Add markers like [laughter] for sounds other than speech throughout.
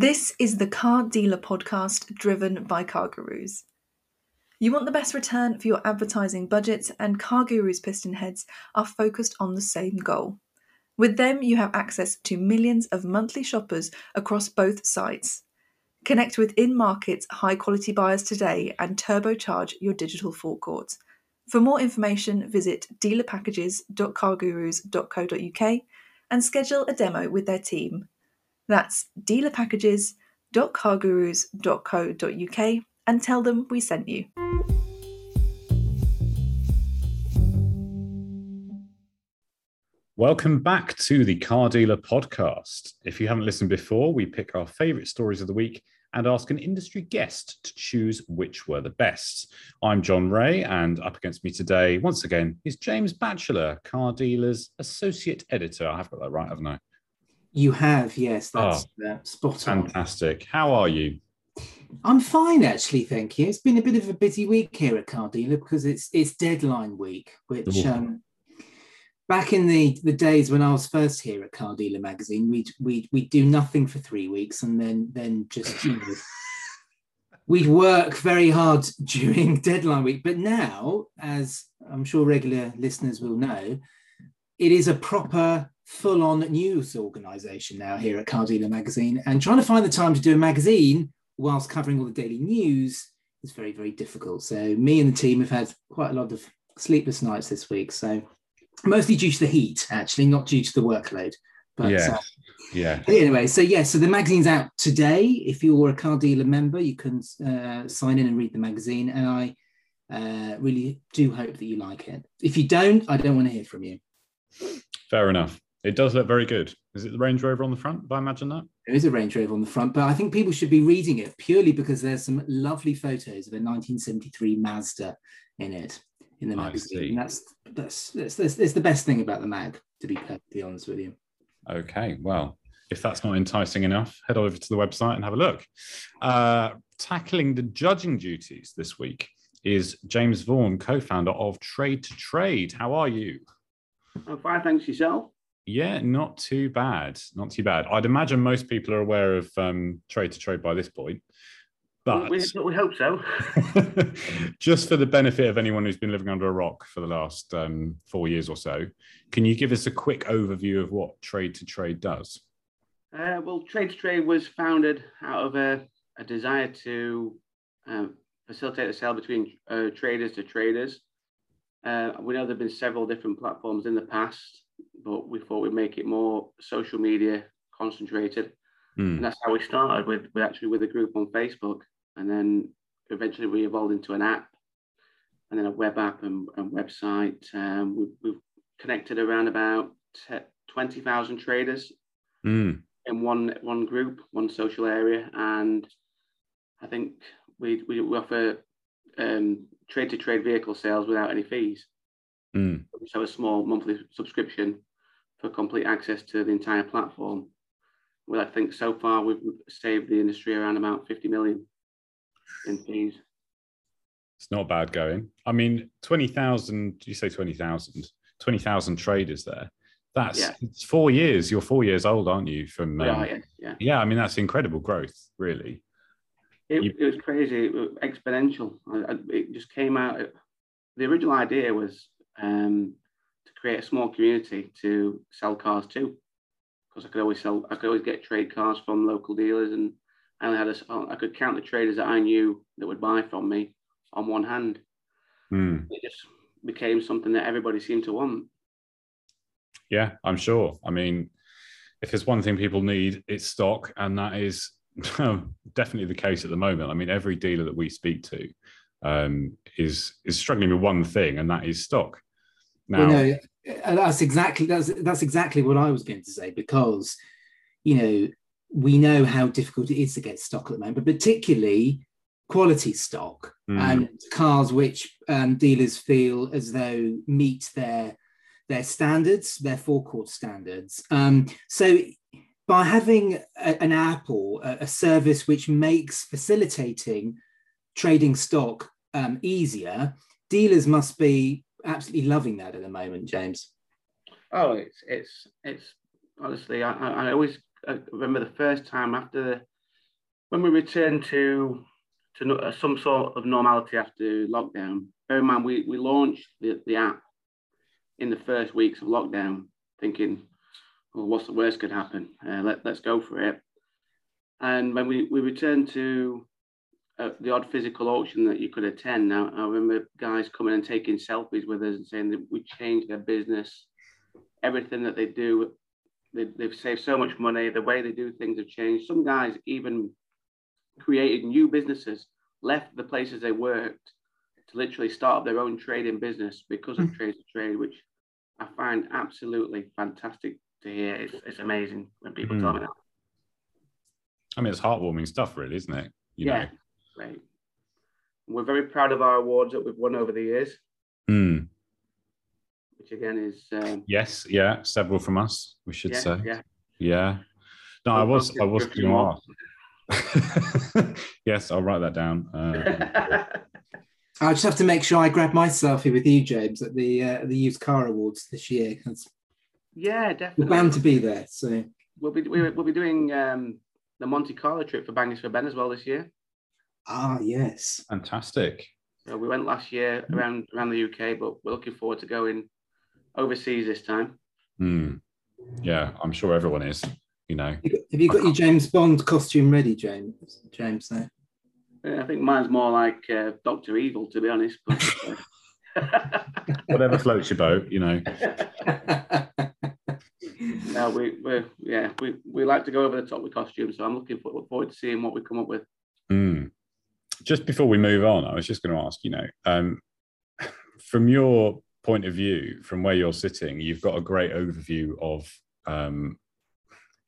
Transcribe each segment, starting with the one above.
This is the Car Dealer podcast driven by CarGurus. You want the best return for your advertising budgets, and CarGurus piston heads are focused on the same goal. With them, you have access to millions of monthly shoppers across both sites. Connect with in market, high quality buyers today and turbocharge your digital forecourt. For more information, visit dealerpackages.cargurus.co.uk and schedule a demo with their team. That's dealerpackages.cargurus.co.uk and tell them we sent you. Welcome back to the Car Dealer Podcast. If you haven't listened before, we pick our favourite stories of the week and ask an industry guest to choose which were the best. I'm John Ray, and up against me today, once again, is James Batchelor, Car Dealer's Associate Editor. I have got that right, haven't I? You have, yes, that's oh, uh, spot on. Fantastic. How are you? I'm fine, actually. Thank you. It's been a bit of a busy week here at Car Dealer because it's it's deadline week, which um, back in the the days when I was first here at Car Dealer magazine, we'd we'd we'd do nothing for three weeks and then then just you know [laughs] we'd work very hard [laughs] during deadline week. But now, as I'm sure regular listeners will know, it is a proper full on news organization now here at Car Dealer Magazine. And trying to find the time to do a magazine whilst covering all the daily news is very, very difficult. So, me and the team have had quite a lot of sleepless nights this week. So, mostly due to the heat, actually, not due to the workload. But, yeah. Uh, yeah. Anyway, so yeah, so the magazine's out today. If you're a car dealer member, you can uh, sign in and read the magazine. And I uh, really do hope that you like it. If you don't, I don't want to hear from you. Fair enough. It does look very good. Is it the Range Rover on the front? I imagine that? There is a Range Rover on the front, but I think people should be reading it purely because there's some lovely photos of a 1973 Mazda in it in the magazine. That's, that's that's that's that's the best thing about the mag, to be perfectly honest with you. Okay, well, if that's not enticing enough, head over to the website and have a look. Uh, tackling the judging duties this week is James Vaughan, co-founder of Trade to Trade. How are you? I'm fine, thanks yourself. Yeah, not too bad. Not too bad. I'd imagine most people are aware of um, trade to trade by this point. But we, we hope so. [laughs] just for the benefit of anyone who's been living under a rock for the last um, four years or so, can you give us a quick overview of what Trade to Trade does? Uh, well, Trade to Trade was founded out of a, a desire to um, facilitate the sale between uh, traders to traders. Uh, we know there have been several different platforms in the past but we thought we'd make it more social media concentrated. Mm. And that's how we started with, with actually with a group on Facebook. And then eventually we evolved into an app and then a web app and, and website. Um, we've, we've, connected around about 20,000 traders mm. in one, one group, one social area. And I think we, we, we offer um, trade to trade vehicle sales without any fees. Mm. So a small monthly subscription for complete access to the entire platform. Well, I think so far we've saved the industry around about 50 million in fees. It's not bad going. I mean, 20,000, you say 20,000? 20,000 traders there. That's yeah. it's four years. You're four years old, aren't you? From um, yeah, yeah, yeah. I mean, that's incredible growth, really. It, you... it was crazy, it was exponential. I, I, it just came out. The original idea was um, to create a small community to sell cars to, because I could always sell, I could always get trade cars from local dealers, and I only had a, I could count the traders that I knew that would buy from me on one hand. Mm. It just became something that everybody seemed to want. Yeah, I'm sure. I mean, if there's one thing people need, it's stock, and that is [laughs] definitely the case at the moment. I mean, every dealer that we speak to um, is is struggling with one thing, and that is stock. Now, well, no, that's exactly that's that's exactly what I was going to say because you know we know how difficult it is to get stock at the moment, but particularly quality stock mm. and cars which um, dealers feel as though meet their their standards, their forecourt standards. Um, so by having a, an app or a, a, service which makes facilitating trading stock um, easier, dealers must be absolutely loving that at the moment, James. Oh, it's it's it's honestly, I, I always remember the first time after the when we returned to to uh, some sort of normality after lockdown, bear in mind we, we launched the, the app in the first weeks of lockdown, thinking, well, what's the worst could happen? Uh, let, let's go for it. And when we, we returned to uh, the odd physical auction that you could attend, now I remember guys coming and taking selfies with us and saying that we changed their business, everything that they do. They, they've saved so much money. The way they do things have changed. Some guys even created new businesses, left the places they worked to literally start up their own trading business because of mm. trade to trade, which I find absolutely fantastic to hear. It's, it's amazing when people mm. tell me that. I mean, it's heartwarming stuff, really, isn't it? You yeah, know. great. We're very proud of our awards that we've won over the years. Mm. Which again is um, yes, yeah, several from us. We should yeah, say, yeah, yeah. No, I was, I was going to ask. yes, I'll write that down. Uh, [laughs] I just have to make sure I grab my selfie with you, James, at the uh, the used car awards this year. Yeah, definitely. We're bound to be there. So we'll be we'll be doing um, the Monte Carlo trip for Bangers for Ben as well this year. Ah, yes, fantastic. So we went last year around around the UK, but we're looking forward to going overseas this time. Hmm. Yeah, I'm sure everyone is you know. Have you got your James Bond costume ready, James? James, no. I think mine's more like uh, Doctor Evil, to be honest. But, uh... [laughs] Whatever floats your boat, you know. [laughs] no, we we yeah we, we like to go over the top with costumes, so I'm looking forward to seeing what we come up with. Mm. Just before we move on, I was just going to ask, you know, um, [laughs] from your point of view, from where you're sitting, you've got a great overview of um,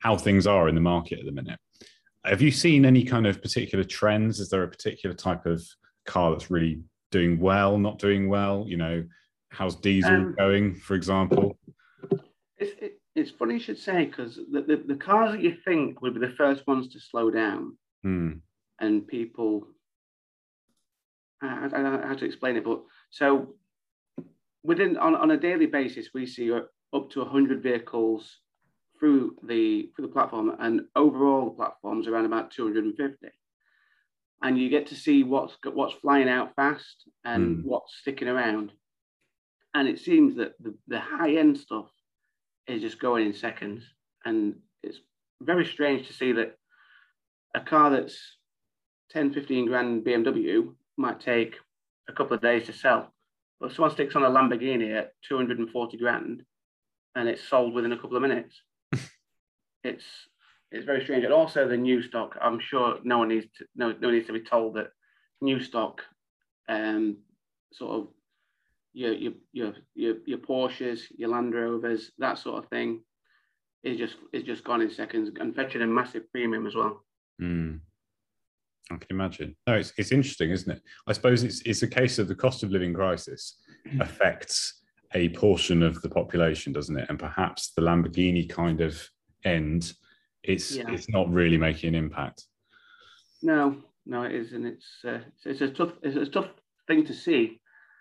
how things are in the market at the minute. Have you seen any kind of particular trends? Is there a particular type of car that's really doing well, not doing well? You know, how's diesel um, going, for example? It, it's funny you should say because the, the, the, cars that you think would be the first ones to slow down, hmm. and people, I, I, don't know how to explain it, but so within on, on a daily basis, we see up to 100 vehicles through the through the platform, and overall the platform's around about 250. And you get to see what's what's flying out fast and mm. what's sticking around. And it seems that the, the high end stuff is just going in seconds. And it's very strange to see that a car that's 10, 15 grand BMW might take a couple of days to sell. But someone sticks on a Lamborghini at 240 grand and it's sold within a couple of minutes [laughs] it's it's very strange. And also the new stock, I'm sure no one needs to no, no one needs to be told that new stock, um, sort of your your your your, your Porsches, your Land Rovers, that sort of thing, is just is just gone in seconds and fetching a massive premium as well. Mm. I can imagine. No, it's it's interesting, isn't it? I suppose it's it's a case of the cost of living crisis [clears throat] affects a portion of the population, doesn't it? And perhaps the Lamborghini kind of end, it's yeah. it's not really making an impact. No, no, it isn't. It's uh, it's, a tough it's a tough thing to see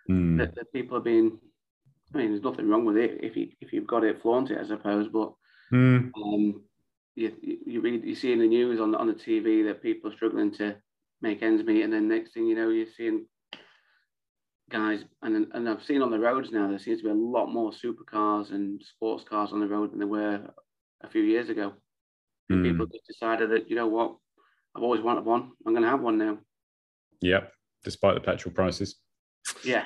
mm. that, that people are being. I mean, there's nothing wrong with it if you if you've got it, flaunt it, I suppose. But mm. um, you you read you see in the news on on the TV that people are struggling to make ends meet, and then next thing you know, you're seeing guys, and and I've seen on the roads now there seems to be a lot more supercars and sports cars on the road than there were a few years ago. Mm. People just decided that, you know what, I've always wanted one. I'm going to have one now. Yep, despite the petrol prices. Yeah.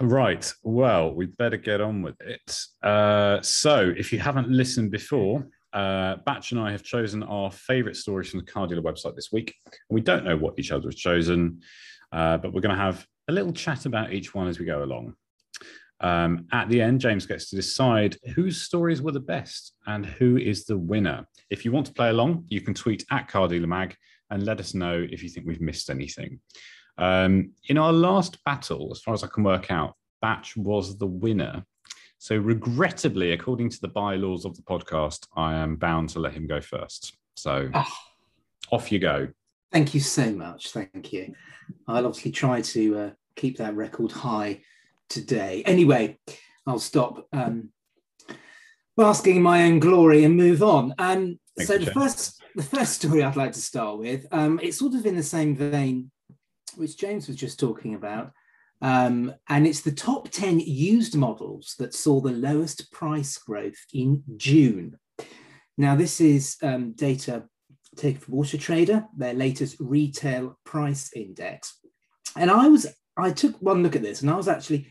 right. Well, we better get on with it. Uh, so, if you haven't listened before, uh, Batch and I have chosen our favourite stories from the car dealer website this week. We don't know what each other has chosen, uh, but we're going to have a little chat about each one as we go along. Um, at the end, James gets to decide whose stories were the best and who is the winner. If you want to play along, you can tweet at Car Dealer Mag and let us know if you think we've missed anything. Um, in our last battle, as far as I can work out, Batch was the winner. So, regrettably, according to the bylaws of the podcast, I am bound to let him go first. So, oh. off you go. Thank you so much. Thank you. I'll obviously try to uh, keep that record high today. Anyway, I'll stop um, basking in my own glory and move on. Um, so the first, the first story I'd like to start with, um, it's sort of in the same vein which James was just talking about. Um, and it's the top 10 used models that saw the lowest price growth in June. Now, this is um, data taken from Auto Trader, their latest retail price index. And I was, I took one look at this and I was actually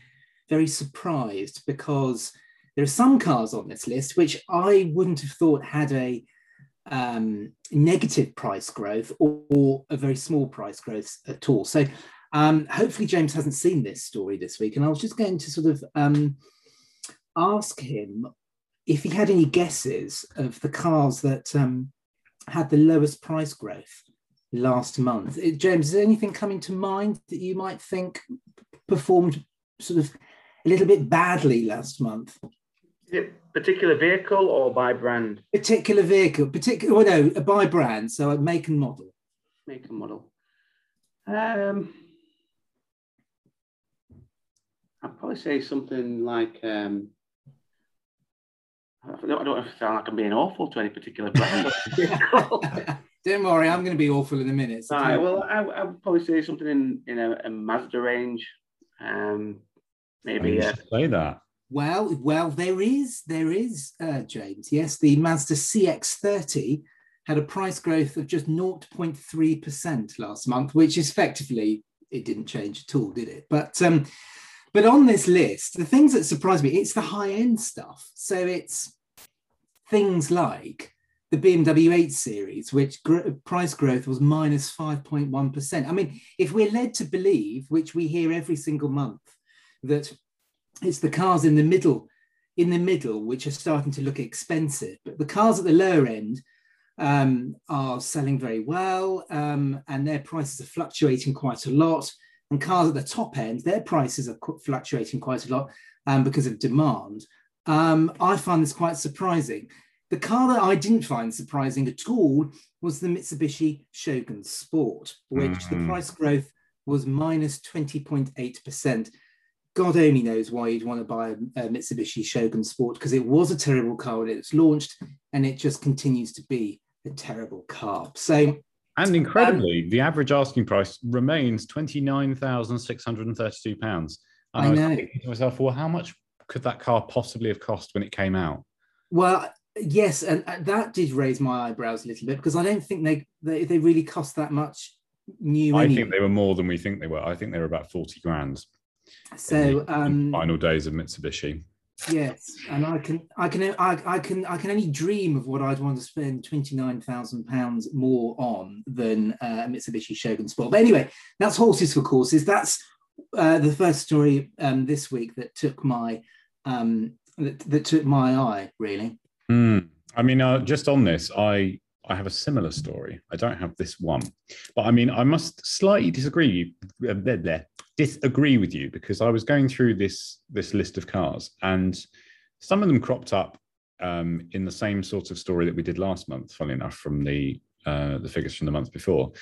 very surprised because there are some cars on this list which I wouldn't have thought had a um, negative price growth or, or, a very small price growth at all. So um, hopefully James hasn't seen this story this week, and I was just going to sort of um, ask him if he had any guesses of the cars that um, had the lowest price growth last month. Uh, James, is there anything coming to mind that you might think performed sort of a little bit badly last month? Is it particular vehicle or by brand? Particular vehicle, particular. Well, no, by brand. So make and model. Make and model. Um, I'd probably say something like. Um, I don't, I don't sound like I'm being awful to any particular brand. [laughs] [laughs] don't worry, I'm going to be awful in a minute. So right. Well, I, I, would probably say something in in a, a Mazda range. Um, maybe. Uh, say that. Well, well, there is, there is, uh, James. Yes, the Mazda CX-30 had a price growth of just 0.3% last month, which is effectively it didn't change at all, did it? But um, but on this list, the things that surprise me, it's the high end stuff. So it's things like the BMW 8 Series, which gr- price growth was minus 5.1. I mean, if we're led to believe, which we hear every single month, that it's the cars in the middle, in the middle, which are starting to look expensive. But the cars at the lower end um, are selling very well, um, and their prices are fluctuating quite a lot. And cars at the top end, their prices are fluctuating quite a lot um, because of demand. Um, I find this quite surprising. The car that I didn't find surprising at all was the Mitsubishi Shogun Sport, which mm-hmm. the price growth was minus 20.8%. God only knows why you'd want to buy a, a Mitsubishi Shogun Sport because it was a terrible car when it was launched and it just continues to be a terrible car. So, and incredibly, um, the average asking price remains twenty nine thousand six hundred and thirty two pounds. I, I was know. thinking to myself, well, how much could that car possibly have cost when it came out? Well, yes, and that did raise my eyebrows a little bit because I don't think they they, they really cost that much new. I anyway. think they were more than we think they were. I think they were about forty grand. So um, final days of Mitsubishi. Yes, and I can, I can, I, I can, I can only dream of what I'd want to spend twenty nine thousand pounds more on than uh, Mitsubishi Shogun Sport. But anyway, that's horses for courses. That's uh, the first story um, this week that took my um, that, that took my eye really. Mm. I mean, uh, just on this, I I have a similar story. I don't have this one, but I mean, I must slightly disagree. Uh, disagree with you because I was going through this this list of cars, and some of them cropped up um, in the same sort of story that we did last month. Funny enough, from the uh, the figures from the month before,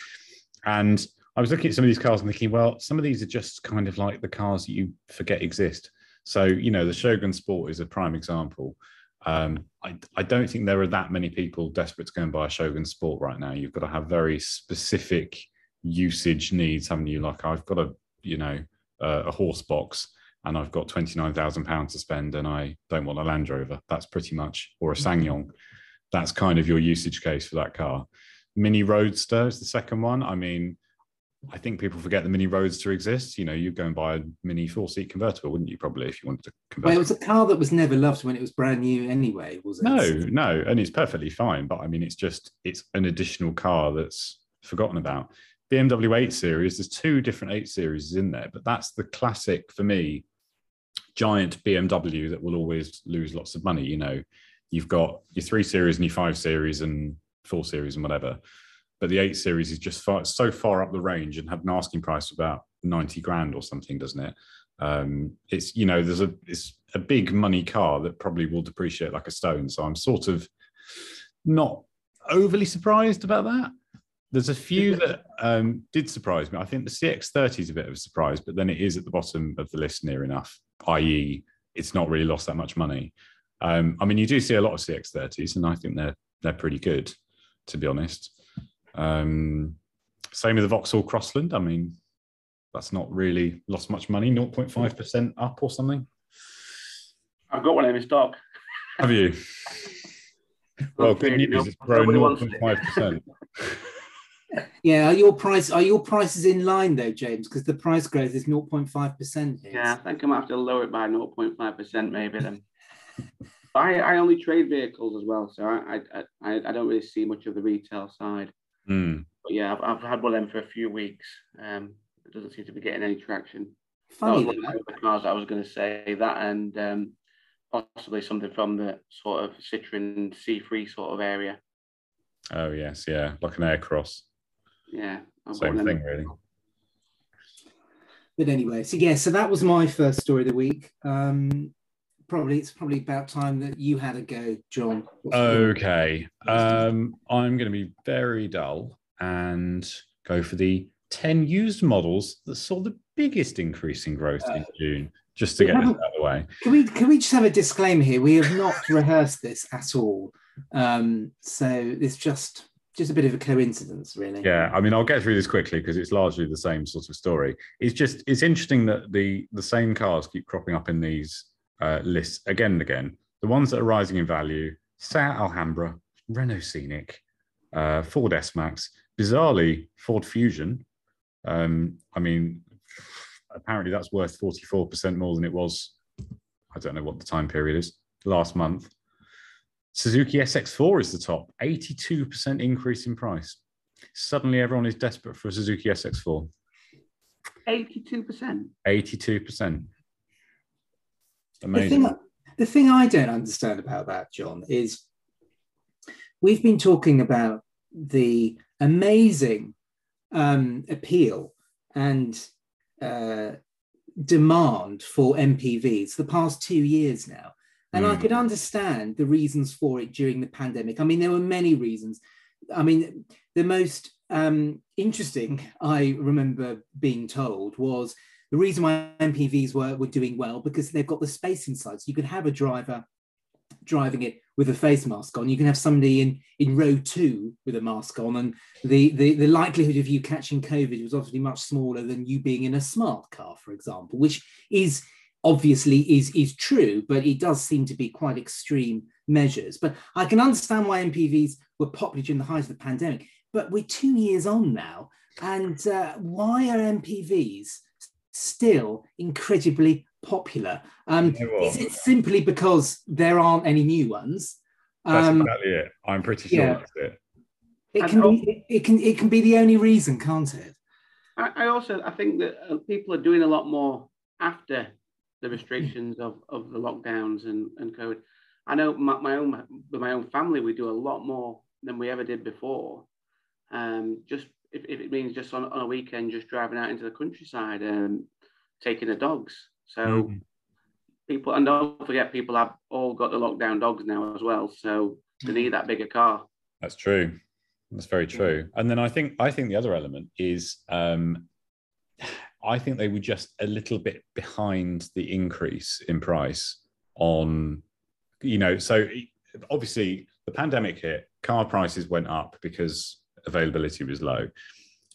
and I was looking at some of these cars and thinking, well, some of these are just kind of like the cars that you forget exist. So you know, the Shogun Sport is a prime example. Um, I, I don't think there are that many people desperate to go and buy a Shogun Sport right now. You've got to have very specific usage needs, haven't you? Like I've got a you know uh, a horse box and I've got twenty nine thousand pounds to spend and I don't want a Land Rover. That's pretty much or a mm-hmm. SsangYong. That's kind of your usage case for that car. Mini Roadster is the second one. I mean, I think people forget the Mini Roadster exists. You know, you go and buy a Mini four seat convertible, wouldn't you? Probably if you wanted to convert. Well, it was a car that was never loved when it was brand new, anyway. Was it? No, no, and it's perfectly fine. But I mean, it's just it's an additional car that's forgotten about. BMW 8 Series, there's two different 8 Series in there, but that's the classic for me giant BMW that will always lose lots of money. You know, you've got your 3 Series and your 5 Series and 4 Series and whatever. But the 8 Series is just far, so far up the range and have an asking price of about 90 grand or something, doesn't it? Um, it's, you know, there's a, it's a big money car that probably will depreciate like a stone. So I'm sort of not overly surprised about that. There's a few that um, did surprise me. I think the CX30 is a bit of a surprise, but then it is at the bottom of the list near enough, i.e., it's not really lost that much money. Um, I mean, you do see a lot of CX30s, and I think they're they're pretty good, to be honest. Um, same with the Vauxhall Crossland. I mean, that's not really lost much money, 0.5% up or something. I've got one in stock. Have you? [laughs] well, good news. It's grown 0.5%. Yeah, are your price are your prices in line though, James? Because the price growth is 0.5 percent. Yeah, I think I'm gonna have to lower it by 0.5 percent maybe then. I, I only trade vehicles as well, so I I, I, I don't really see much of the retail side. Mm. But yeah, I've, I've had one of them for a few weeks. Um, it doesn't seem to be getting any traction. Funny that was one of the cars I was going to say that, and um, possibly something from the sort of Citroen C3 sort of area. Oh yes, yeah, like an Aircross. Yeah, I've Same got them. thing, really. But anyway, so yeah, so that was my first story of the week. Um, probably it's probably about time that you had a go, John. What's Okay. Um, I'm going to be very dull and go for the 10 used models that saw the biggest increase in growth in June, just to get this out of the way. Can we can we just have a disclaimer here? We have not [laughs] rehearsed this at all. Um, so it's just just a bit of a coincidence, really. Yeah, I mean, I'll get through this quickly because it's largely the same sort of story. It's just it's interesting that the the same cars keep cropping up in these uh, lists again and again. The ones that are rising in value: Seat Alhambra, Renault Scenic, uh, Ford S Max, bizarrely Ford Fusion. Um, I mean, apparently that's worth forty four percent more than it was. I don't know what the time period is last month. Suzuki SX4 is the top, 82% increase in price. Suddenly, everyone is desperate for a Suzuki SX4. 82%. 82%. The Amazing. thing, the thing I don't understand about that, John, is we've been talking about the amazing um, appeal and uh, demand for MPVs the past two years now. And I Mm. could understand the reasons for it during the pandemic. I mean, there were many reasons. I mean, the most um, interesting [laughs] I remember being told was the reason why MPVs were, were doing well because they've got the space inside. So you could have a driver driving it with a face mask on. You can have somebody in, in row two with a mask on, and the, the, the likelihood of you catching COVID was obviously much smaller than you being in a smart car, for example, which is obviously is is true, but it does seem to be quite extreme measures. But I can understand why MPVs were popular during the height of the pandemic. But we're two years on now, and uh, why are MPVs still incredibly popular? Um, You know what? is it simply because there aren't any new ones? That's Um, exactly it. I'm pretty sure yeah. that's it. it And can al- be it can it can be the only reason, can't it? I, I also I think that uh, people are doing a lot more after the restrictions of, of the lockdowns and, and COVID. I know my, my own with my own family, we do a lot more than we ever did before. Um, just if, if it means just on, on a weekend, just driving out into the countryside and taking the dogs. So Mhm. people and don't forget people have all got the lockdown dogs now as well. So they need that bigger car. That's true. That's very true. And then I think I think the other element is um, I think they were just a little bit behind the increase in price on, you know, so obviously the pandemic hit, car prices went up because availability was low.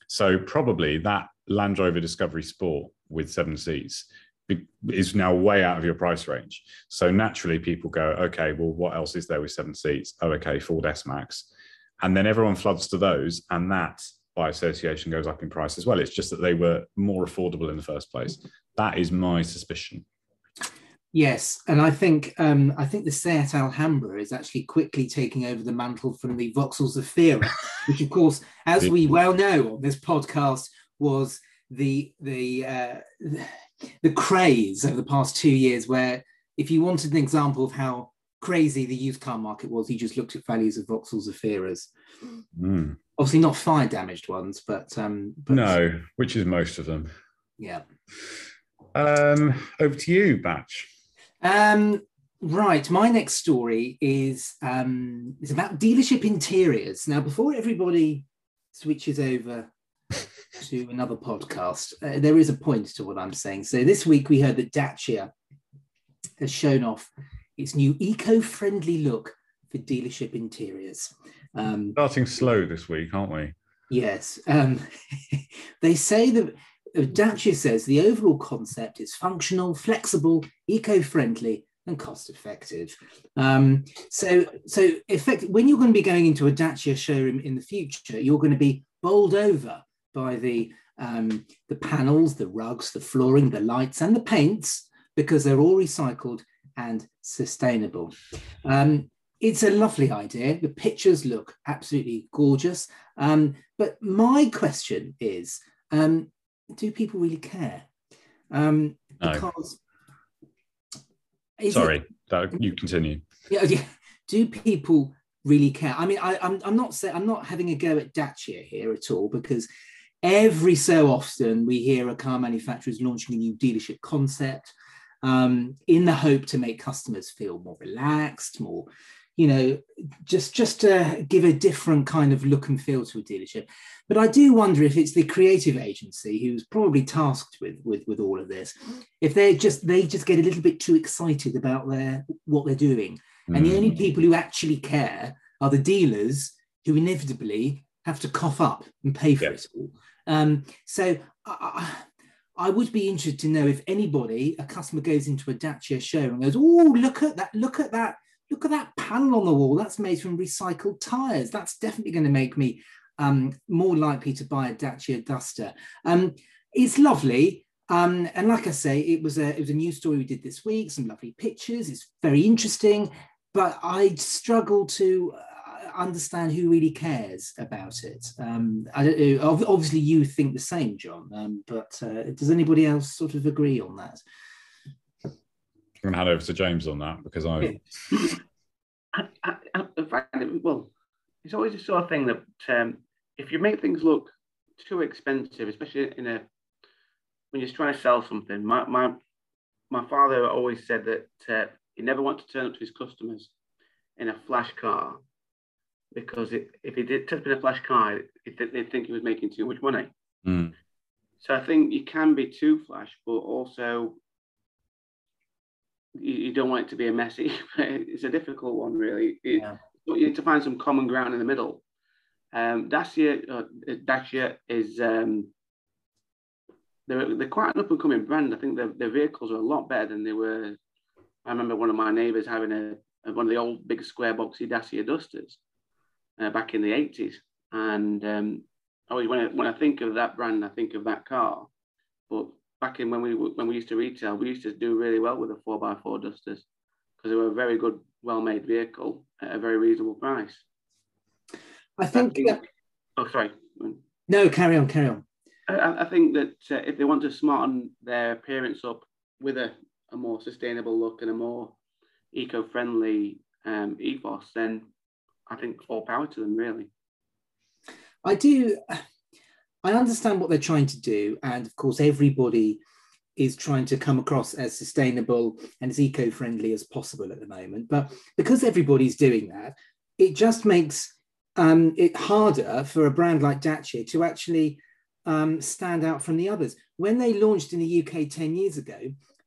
So probably that Land Rover Discovery Sport with seven seats is now way out of your price range. So naturally people go, okay, well, what else is there with seven seats? Oh, okay, Ford S Max and then everyone floods to those and that by association goes up in price as well it's just that they were more affordable in the first place that is my suspicion Yes, and I think um, I think the Seat Alhambra is actually quickly taking over the mantle from the Vauxhall Zafira, [laughs] which, of course, as we well know on this podcast, was the the uh, the craze over the past two years. Where if you wanted an example of how crazy the used car market was, you just looked at values of Vauxhall Zafiras. Mm. Obviously, not fire damaged ones, but um, but no which is most of them yeah. um over to you batch Um, right. My next story is um, is about dealership interiors. Now, before everybody switches over [laughs] to another podcast, uh, there is a point to what I'm saying. So this week we heard that Dacia has shown off its new eco-friendly look for dealership interiors. Um, Starting slow this week, aren't we? Yes. Um, [laughs] they say that Dacia says the overall concept is functional, flexible, eco-friendly, and cost-effective. Um, so, so effect, when you're going to be going into a Dacia showroom in the future, you're going to be bowled over by the um, the panels, the rugs, the flooring, the lights, and the paints because they're all recycled and sustainable. Um, it's a lovely idea. The pictures look absolutely gorgeous. Um, but my question is, um, do people really care? Um, No. because Sorry, it- that, you continue. yeah, yeah. Do people really care? I mean, I, I'm, I'm not saying I'm not having a go at Dacia here at all because every so often we hear a car manufacturer is launching a new dealership concept um, in the hope to make customers feel more relaxed, more, you know, just just to give a different kind of look and feel to a dealership. But I do wonder if it's the creative agency who's probably tasked with with with all of this, if they just they just get a little bit too excited about their what they're doing and the Mm. only people who actually care are the dealers who inevitably have to cough up and pay for Yeah. it all. Um, so I, I I would be interested to know if anybody, a customer goes into a Dacia show and goes, oh, look at that, look at that, look at that panel on the wall. That's made from recycled tires. That's definitely going to make me um, more likely to buy a Dacia Duster. Um, it's lovely. Um, and like I say, it was a it was a news story we did this week. Some lovely pictures. It's very interesting, but I struggle to uh, understand who really cares about it. Um, I don't know. Obviously, you think the same, John. Um, but uh, does anybody else sort of agree on that? I'm going to hand over to James on that because I. Yeah. [laughs] It, well, it's always the sort of thing that um, if you make things look too expensive, especially in a when you're trying to sell something, my my my father always said that uh, he never wanted to turn up to his customers in a flash car because it, if he did turn up in a flash car, it, they'd think he was making too much money. Mm. So I think you can be too flash, but also you, you don't want it to be a messy. [laughs] it's a difficult one, really. It- Yeah. You need to find some common ground in the middle. Um, Dacia, uh, Dacia is um, they're, they're quite an up and coming brand. I think their, their vehicles are a lot better than they were. I remember one of my neighbours having a, one of the old big square boxy Dacia Dusters uh, back in the 80s. And um, always when I, when I think of that brand, I think of that car. But back in when we when we used to retail, we used to do really well with the four x four Dusters because they were a very good, well-made vehicle at a very reasonable price. I think. think- Oh, sorry. no, carry on, carry on. I, I think that uh, if they want to smarten their appearance up with a, a more sustainable look and a more eco-friendly um, ethos, then I think all power to them, really. I do. I understand what they're trying to do, and of course, everybody is trying to come across as sustainable and as eco-friendly as possible at the moment. But because everybody's doing that, it just makes um, it harder for a brand like Dacia to actually um, stand out from the others. When they launched in the UK ten years ago,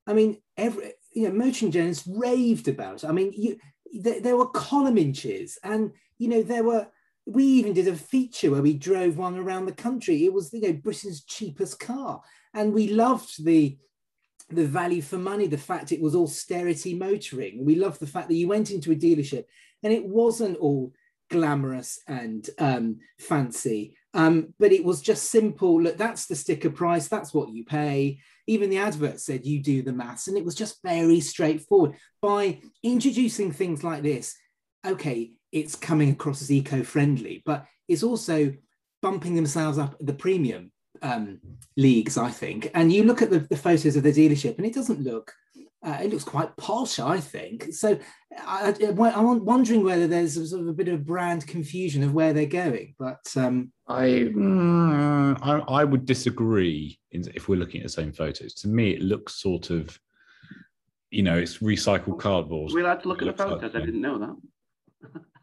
I mean, every you know, Merchant journalists raved about. It. I mean, you there were column inches, and you know there were we even did a feature where we drove one around the country. It was you know Britain's cheapest car, and we loved the the value for money, the fact it was austerity motoring. We loved the fact that you went into a dealership and it wasn't all glamorous and um, fancy, um, but it was just simple. Look, that's the sticker price. That's what you pay. Even the advert said you do the maths, and it was just very straightforward. By introducing things like this, okay, it's coming across as eco-friendly, but it's also bumping themselves up the premium um, leagues, I think. And you look at the, the photos of the dealership, and it doesn't look. Uh, it looks quite posh, I think. So I, I, I'm wondering whether there's a sort of a bit of brand confusion of where they're going. But um, I, mm, I I would disagree in, if we're looking at the same photos. To me, it looks sort of, you know, it's recycled cardboard. We allowed to look at the Looks like photos. I didn't know that. [laughs]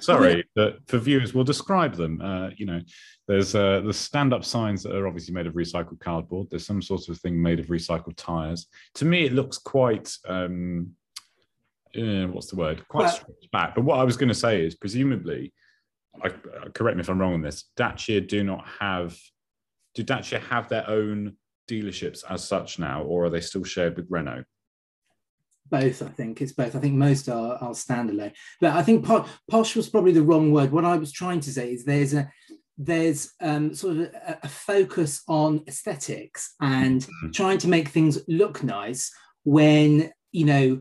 Sorry, [laughs] but for viewers, we'll describe them. Uh, you know, there's uh, the stand-up signs that are obviously made of recycled cardboard. There's some sort of thing made of recycled tires. To me, it looks quite. Um, uh, what's the word? Quite well, stretched back. But what I was going to say is, presumably, I, uh, correct me if I'm wrong on this. Dacia do not have. Do Dacia have their own dealerships as such now, or are they still shared with Renault? Both. I think it's both. I think most are, are standalone, but I think po- posh was probably the wrong word. What I was trying to say is there's a there's um, sort of a, a, focus on aesthetics and mm-hmm. trying to make things look nice when you know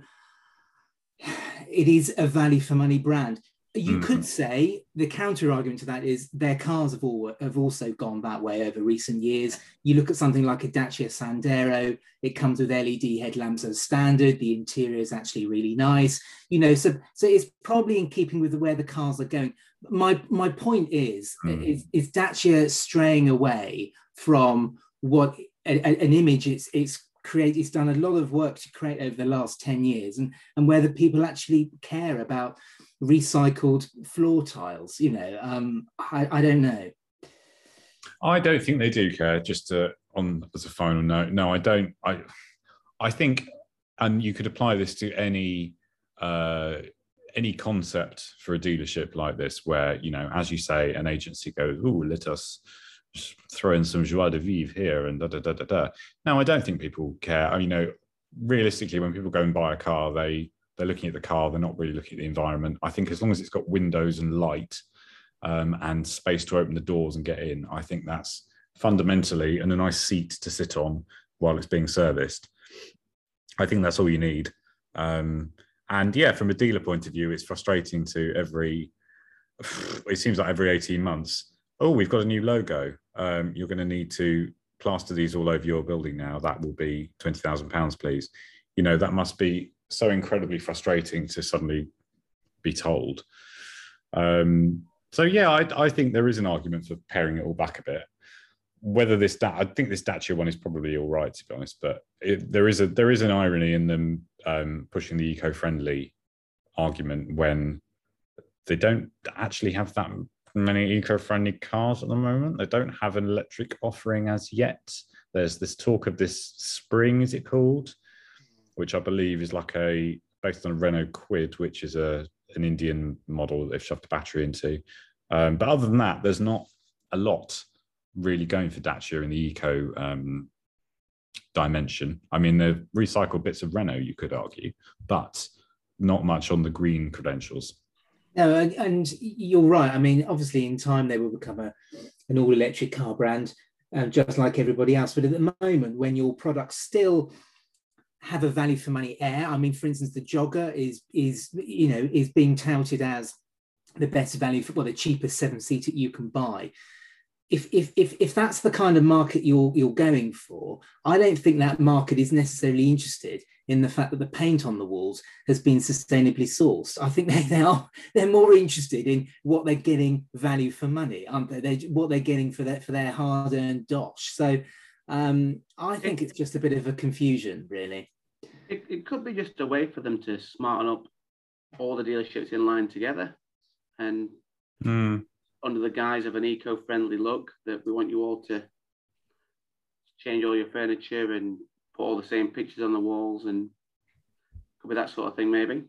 [sighs] it is a value for money brand you mm. could say the counter argument to that is their cars have all have also gone that way over recent years. You look at something like a Dacia Sandero; it comes with LED headlamps as standard. The interior is actually really nice, you know. So, so it's probably in keeping with where the cars are going. My my point is mm. is, is Dacia straying away from what a, a, an image it's it's create it's done a lot of work to create over the last 10 years and and whether people actually care about recycled floor tiles. You know, um, I, I don't know. I don't think they do care. Just to, on as a final note, no, I don't. I I think, and you could apply this to any uh, any concept for a dealership like this, where you know, as you say, an agency goes, "Oh, let us." throw in some joie de vivre here and da da da da da. Now, I don't think people care. I mean, you know, realistically, when people go and buy a car, they they're looking at the car, they're not really looking at the environment. I think as long as it's got windows and light um, and space to open the doors and get in, I think that's fundamentally and a nice seat to sit on while it's being serviced. I think that's all you need. Um, and yeah, from a dealer point of view, it's frustrating to every, it seems like every 18 months, oh, we've got a new logo. Um, you're going to need to plaster these all over your building now. That will be £20,000, please. You know, that must be so incredibly frustrating to suddenly be told. Um, so yeah, I, I, think there is an argument for paring it all back a bit. Whether this, I think this Dacia one is probably all right to be honest, but it, there is a there is an irony in them um, pushing the eco-friendly argument when they don't actually have that many eco-friendly cars at the moment. They don't have an electric offering as yet. There's this talk of this spring, is it called? Which I believe is like a based on a Renault Kwid, which is a an Indian model that they've shoved a battery into. Um, but other than that, there's not a lot really going for Dacia in the eco um, dimension. I mean, they've recycled bits of Renault, you could argue, but not much on the green credentials. No, and you're right. I mean, obviously, in time they will become a, an all electric car brand, um, just like everybody else. But at the moment, when your product still have a value for money air. I mean, for instance, the jogger is is you know is being touted as the best value for well the cheapest seven seater you can buy. If, if, if, if that's the kind of market you're, you're going for, I don't think that market is necessarily interested in the fact that the paint on the walls has been sustainably sourced. I think [laughs] they, they are they're more interested in what they're getting value for money, aren't they? they what they're getting for their for their hard-earned dosh. So um, I think it's just a bit of a confusion, really. It, it could be just a way for them to smarten up all the dealerships in line together and mm. under the guise of an eco-friendly look that we want you all to change all your furniture and put all the same pictures on the walls and could be that sort of thing maybe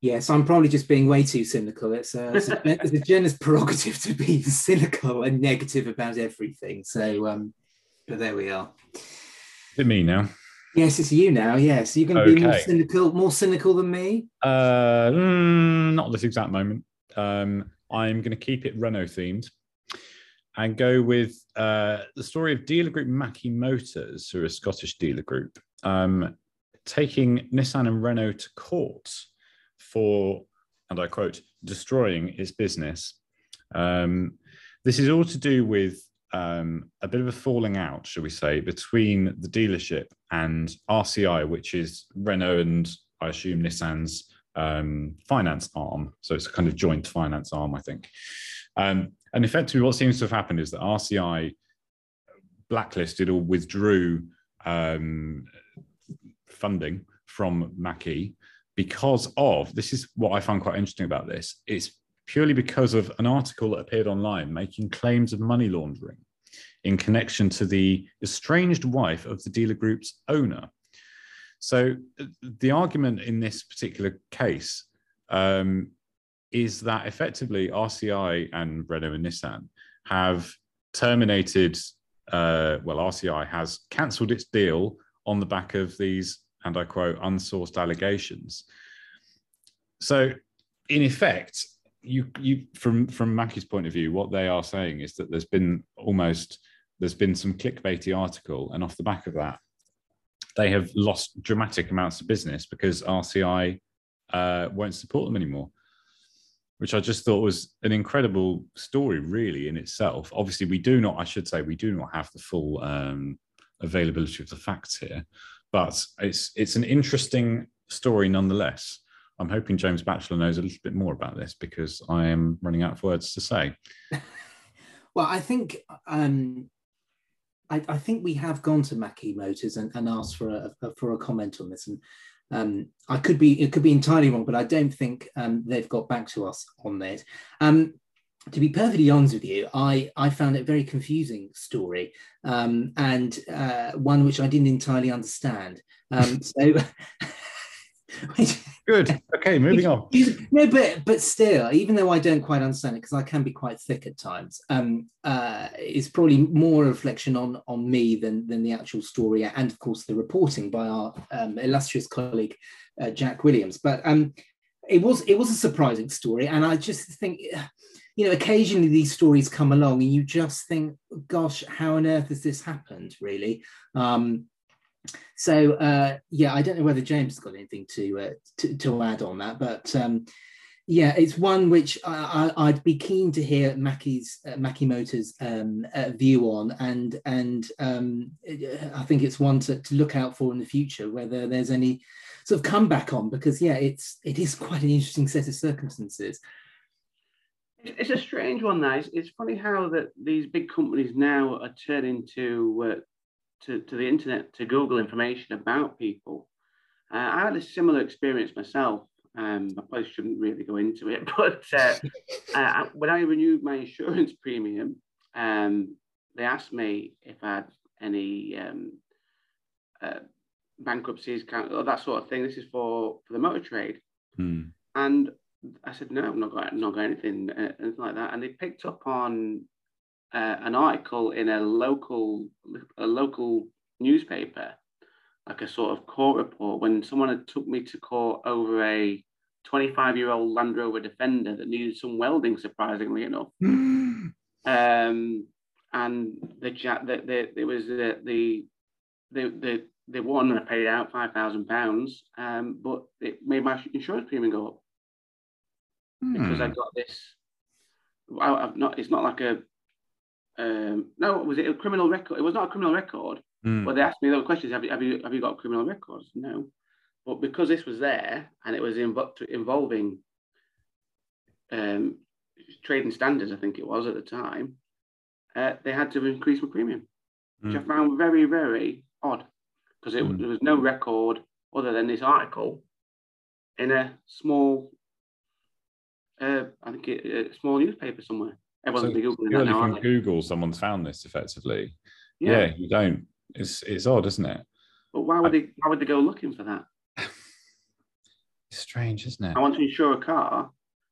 yes i'm probably just being way too cynical it's a, it's a, [laughs] it's a generous prerogative to be cynical and negative about everything so um but there we are. Is it me now? Yes, it's you now. Yes, you're going to okay. be more cynical, more cynical than me. Uh, mm, not this exact moment. Um, I'm going to keep it Renault themed and go with uh, the story of dealer group Mackie Motors, who are a Scottish dealer group, um, taking Nissan and Renault to court for, and I quote, destroying its business. Um, this is all to do with um, a bit of a falling out, shall we say, between the dealership and RCI, which is Renault and I assume Nissan's um, finance arm. So it's a kind of joint finance arm, I think. Um, and effectively, what seems to have happened is that RCI blacklisted or withdrew um, funding from Mackie because of this is what I find quite interesting about this. It's purely because of an article that appeared online making claims of money laundering in connection to the estranged wife of the dealer group's owner. So the argument in this particular case um, is that effectively RCI and Renault and Nissan have terminated. Uh, well, RCI has cancelled its deal on the back of these, and I quote, unsourced allegations. So, in effect, you you from from Mackie's point of view, what they are saying is that there's been almost there's been some clickbaity article, and off the back of that, they have lost dramatic amounts of business because RCI uh, won't support them anymore. Which I just thought was an incredible story, really, in itself. Obviously, we do not, I should say, we do not have the full um, availability of the facts here, but it's it's an interesting story nonetheless. I'm hoping James Batchelor knows a little bit more about this because I am running out of words to say. [laughs] well, I think um, I, I, think we have gone to Mackie Motors and, and asked for a, a, for a comment on this, and um, I could be it could be entirely wrong, but I don't think um, they've got back to us on that. Um, to be perfectly honest with you, I, I found it a very confusing story um, and uh, one which I didn't entirely understand. Um, [laughs] so [laughs] [laughs] Good. [laughs] Okay, moving on. No, but but still, even though I don't quite understand it, because I can be quite thick at times, um, uh, it's probably more a reflection on on me than than the actual story, and of course the reporting by our um, illustrious colleague uh, Jack Williams. But um, it was it was a surprising story, and I just think. [sighs] You know, occasionally these stories come along, and you just think, "Gosh, how on earth has this happened?" Really, um, so uh, yeah, I don't know whether James has got anything to uh, to, to, add on that, but um, yeah, it's one which I, would be keen to hear Mackie's uh, Mackie Motors um, uh, view on, and and um, I think it's one to, to look out for in the future, whether there's any sort of comeback on, because yeah, it's it is quite an interesting set of circumstances. It's a strange one, that. It's, it's funny how that these big companies now are turning to uh, to, to the internet to Google information about people. Uh, I had a similar experience myself. Um, I probably shouldn't really go into it, [laughs] but uh, [laughs] uh, when I renewed my insurance premium, um, they asked me if I had any um, uh, bankruptcies, or that sort of thing. This is for, for the motor trade. Hmm. And I said, no, I'm not got, not got anything, uh, anything like that. And they picked up on uh, an article in a local a local newspaper, like a sort of court report, when someone had took me to court over a 25 year old Land Rover Defender that needed some welding, surprisingly enough. [gasps] um, and the chat that the, it was the the the the, the one that paid out five thousand um, pounds, but it made my insurance premium go up because I hmm. got this. I, have not. It's not like a um, no, was it a criminal record? It was not a criminal record. Mm. But they asked me those questions: Have you have you have you got criminal records? No, but because this was there and it was invo- involving um, trading standards, I think it was at the time, uh, they had to increase my premium, which mm. I found very very odd because mm. there was no record other than this article in a small, uh, I think, it, a small newspaper somewhere. Everyone's so Googling that from Google, someone's found this effectively. Yeah. yeah. you don't. It's it's odd, isn't it? But why would I, they why would they go looking for that? [laughs] It's strange, isn't it? I want to insure a car.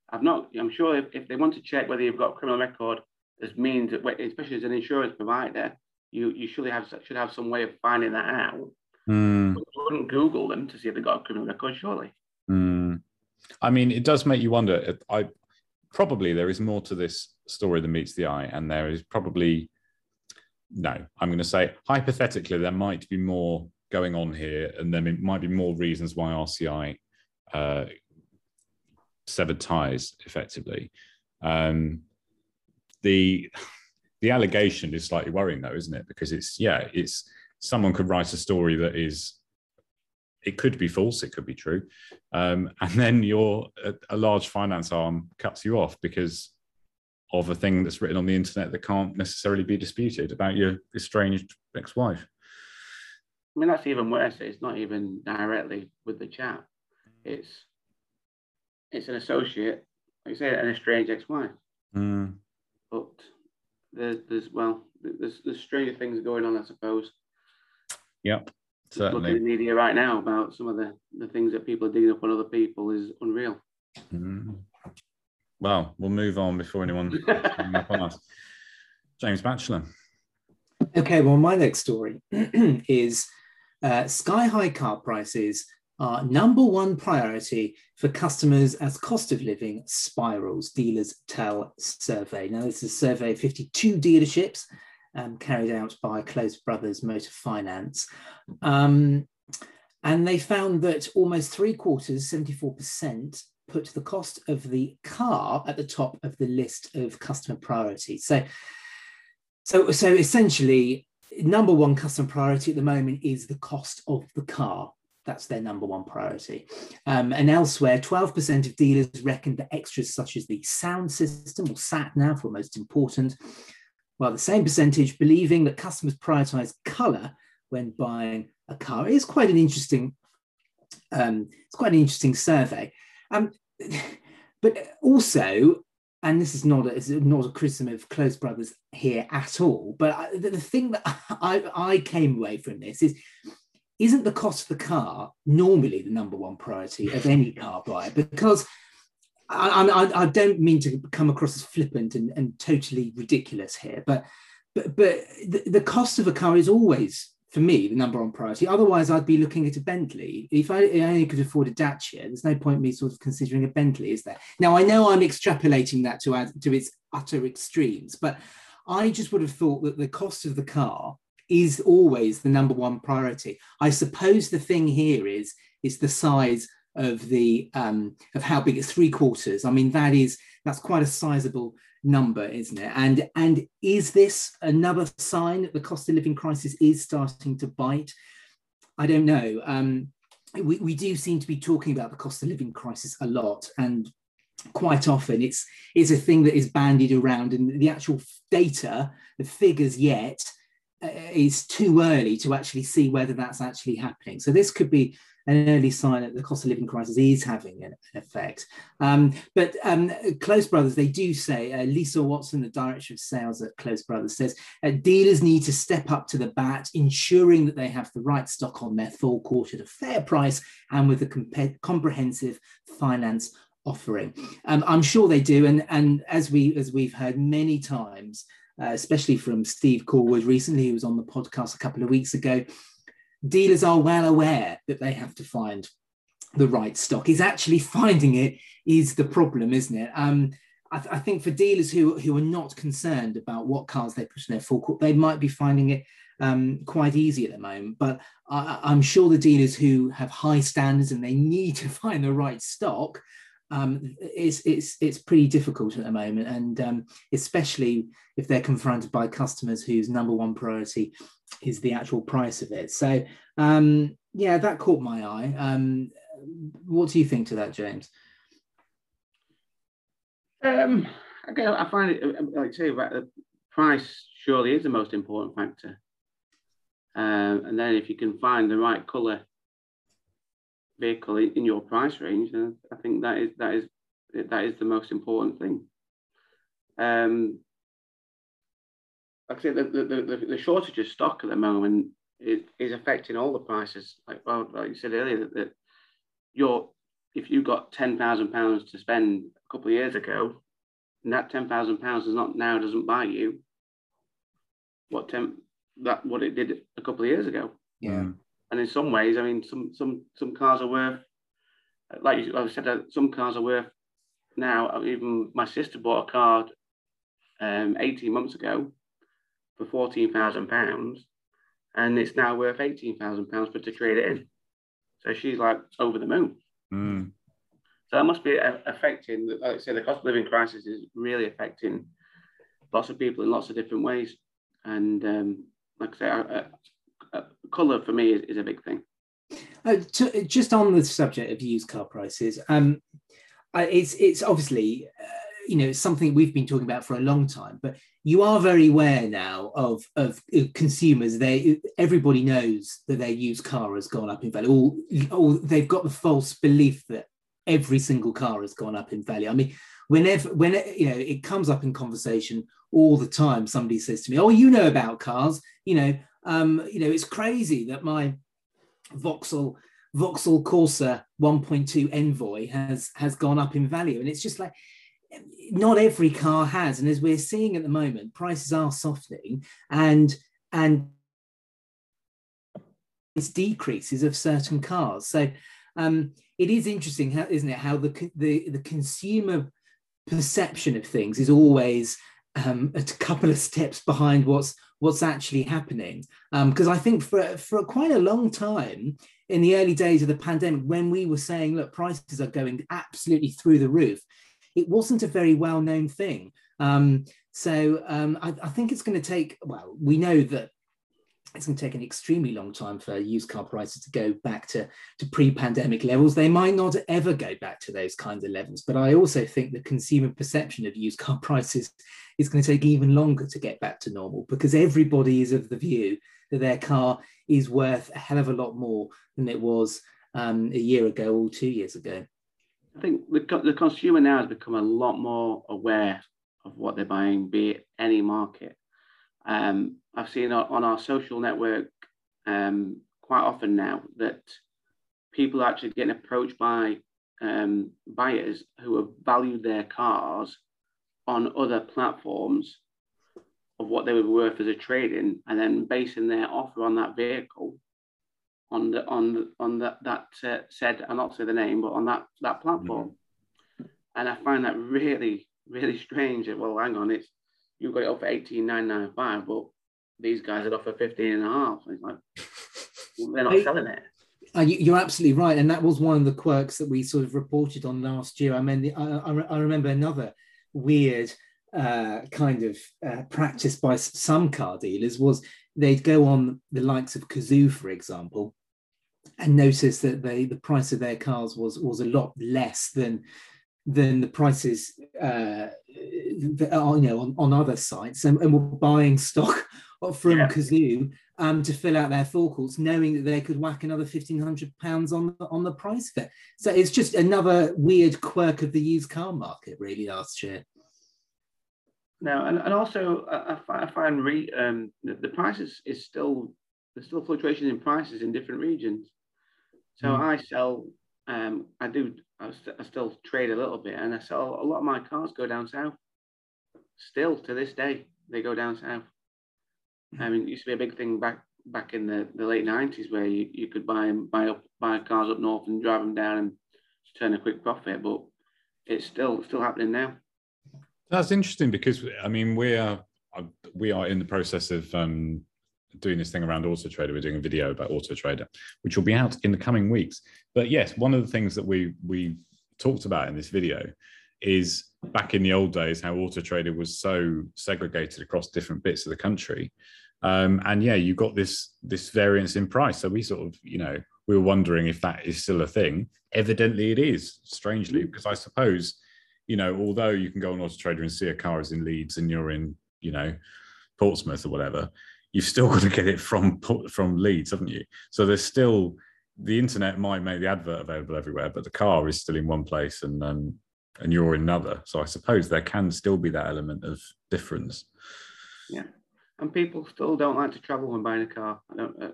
I've not. I'm sure if, if they want to check whether you've got a criminal record, as means especially as an insurance provider, you you surely have should have some way of finding that out. Mm. you wouldn't Google them to see if they've got a criminal record, surely. Mm. I mean, it does make you wonder. I probably there is more to this story than meets the eye, and there is probably no. I'm going to say hypothetically there might be more going on here, and there might be more reasons why RCI uh, severed ties effectively. Um, the the allegation is slightly worrying though, isn't it? Because it's yeah, it's someone could write a story that is it could be false, it could be true, um, and then your a, a, large finance arm cuts you off because of a thing that's written on the internet that can't necessarily be disputed about your estranged ex-wife. I mean, that's even worse. It's not even directly with the chat. it's it's an associate, like I say, an estranged ex-wife. Mm. But there's there's well, there's there's stranger things going on, I suppose. Yep, Looking certainly. at the media right now about some of the, the things that people are digging up on other people is unreal. Mm. Well, we'll move on before anyone [laughs] up on us. James Batchelor. Okay, well, my next story [clears throat] is uh, sky high car prices are number one priority for customers as cost of living spirals, dealers tell survey. Now, this is a survey of 52 dealerships um, carried out by Close Brothers Motor Finance. Um, and they found that almost three quarters, 74%, put the cost of the car at the top of the list of customer priorities. So, so, so essentially, number one customer priority at the moment is the cost of the car. That's their number one priority. Um, and elsewhere, 12% of dealers reckon that extras such as the sound system or sat nav were most important, while the same percentage believing that customers prioritize color when buying a car. It is quite an interesting, um, it's quite an interesting survey. Um, [laughs] but also, and this is not a, it's not a criticism of Close Brothers here at all. But I, the, the thing that [laughs] I, I came away from this is isn't the cost of the car normally the number one priority of any car buyer? Because I, I, I don't mean to come across as flippant and, and totally ridiculous here, but but but the, the cost of a car is always for me the number one priority. Otherwise, I'd be looking at a Bentley. If I, I only could afford a Dacia, there's no point me sort of considering a Bentley, is there? Now I know I'm extrapolating that to add, to its utter extremes, but I just would have thought that the cost of the car is always the number one priority. I suppose the thing here is is the size of the um, of how big it's three quarters. I mean that is that's quite a sizable number, isn't it? And and is this another sign that the cost of living crisis is starting to bite? I don't know. Um, we, we do seem to be talking about the cost of living crisis a lot, and quite often it's it's a thing that is bandied around, and the actual data, the figures yet uh, is too early to actually see whether that's actually happening. So this could be an early sign that the cost of living crisis is having an, effect. Um, but um, Close Brothers, they do say, uh, Lisa Watson, the director of sales at Close Brothers, says uh, dealers need to step up to the bat, ensuring that they have the right stock on their forecourt at a fair price and with a comp- comprehensive finance offering. Um, I'm sure they do, and and as we as we've heard many times, uh, especially from Steve Corwood recently, who was on the podcast a couple of weeks ago, dealers are well aware that they have to find the right stock. Is actually finding it is the problem, isn't it? Um, I, th- I, think for dealers who, who are not concerned about what cars they put in their forecourt, they might be finding it um, quite easy at the moment. But I, I'm sure the dealers who have high standards and they need to [laughs] find the right stock um, it's it's it's pretty difficult at the moment, and um, especially if they're confronted by customers whose number one priority is the actual price of it. So um, yeah, that caught my eye. Um, what do you think to that, James? Um, again, I find it like I say, the price surely is the most important factor, um, and then if you can find the right colour vehicle in your price range, then I think that is that is that is the most important thing. Um, like I said, the, the, the, the shortage of stock at the moment is, is affecting all the prices. Like well, like you said earlier, that, that you're if you got ten thousand pounds to spend a couple of years ago, and that ten thousand pounds does not now doesn't buy you what ten that what it did a couple of years ago. Yeah. And in some ways, I mean, some some some cars are worth, like you like I said, uh, some cars are worth now. Even my sister bought a car um, 18 months ago for 14,000 pounds, and it's now worth 18,000 pounds for to trade it in. So she's like over the moon. Mm. So that must be affecting, like I say, the cost of living crisis is really affecting lots of people in lots of different ways. And um, like I say, I, uh, color for me is, is a big thing. Uh, to, just on the subject of used car prices, um, it's it's obviously uh, you know, it's something we've been talking about for a long time, but you are very aware now of, of consumers. They everybody knows that their used car has gone up in value. All they've got the false belief that every single car has gone up in value. I mean, whenever when you know it comes up in conversation all the time, somebody says to me, "Oh, you know about cars? You know, um, you know, it's crazy that my Vauxhall Vauxhall Corsa 1.2 Envoy has has gone up in value, and it's just like not every car has. And as we're seeing at the moment, prices are softening, and and it's decreases of certain cars. So um, it is interesting, how, isn't it? How the the the consumer perception of things is always um, a couple of steps behind what's what's actually happening. Because um, I think for for quite a long time in the early days of the pandemic, when we were saying, look, prices are going absolutely through the roof, it wasn't a very well known thing. Um, so um, I, I, think it's going to take. Well, we know that it's going to take an extremely long time for used car prices to go back to, to pre-pandemic levels. They might not ever go back to those kinds of levels, but I also think the consumer perception of used car [laughs] prices is going to take even longer to get back to normal because everybody is of the view that their car is worth a hell of a lot more than it was um, a year ago or two years ago. I think the, the consumer now has become a lot more aware of what they're buying, be it any market. Um, I've seen on our social network um, quite often now that people are actually getting approached by um, buyers who have valued their cars on other platforms of what they would be worth as a trade-in, and then basing their offer on that vehicle on the on on that that uh, said I'll not say the name, but on that that platform. Mm-hmm. And I find that really really strange. Well, hang on, it's you got it up for eighteen nine nine five, but these guys are offer 15 and a half. It's like, they're not selling it. Uh, you're absolutely right, and that was one of the quirks that we sort of reported on last year. I mean, I, I remember another weird uh, kind of uh, practice by some car dealers was they'd go on the likes of Cazoo, for example, and notice that they the price of their cars was was a lot less than than the prices uh, that are, you know on, on other sites, and, and were buying stock [laughs] from yeah. Cazoo um, to fill out their forecourts, knowing that they could whack another fifteen hundred pounds on on the price of it. So it's just another weird quirk of the used car market, really, last year. No, and, and also I, I find re, um, the, the prices is still there's still fluctuations in prices in different regions. So mm. I sell, um, I do, I, st- I still trade a little bit, and I sell a lot of my cars go down south. Still to this day, they go down south. I mean, it used to be a big thing back back in the, the late nineties where you, you could buy buy up buy cars up north and drive them down and turn a quick profit, but it's still still happening now. That's interesting because I mean we are we are in the process of um, doing this thing around Auto Trader. We're doing a video about Auto Trader, which will be out in the coming weeks. But yes, one of the things that we we talked about in this video is back in the old days how Auto Trader was so segregated across different bits of the country um, and yeah, you got this this variance in price. So we sort of, you know, we were wondering if that is still a thing. Evidently, it is. Strangely, because I suppose, you know, although you can go on Auto Trader and see a car is in Leeds and you're in, you know, Portsmouth or whatever, you've still [laughs] got to get it from from Leeds, haven't you? So there's still the internet might make the advert available everywhere, but the car is still in one place and um, and you're in another. So I suppose there can still be that element of difference. Yeah and people still don't like to travel when buying a car. I don't. Uh,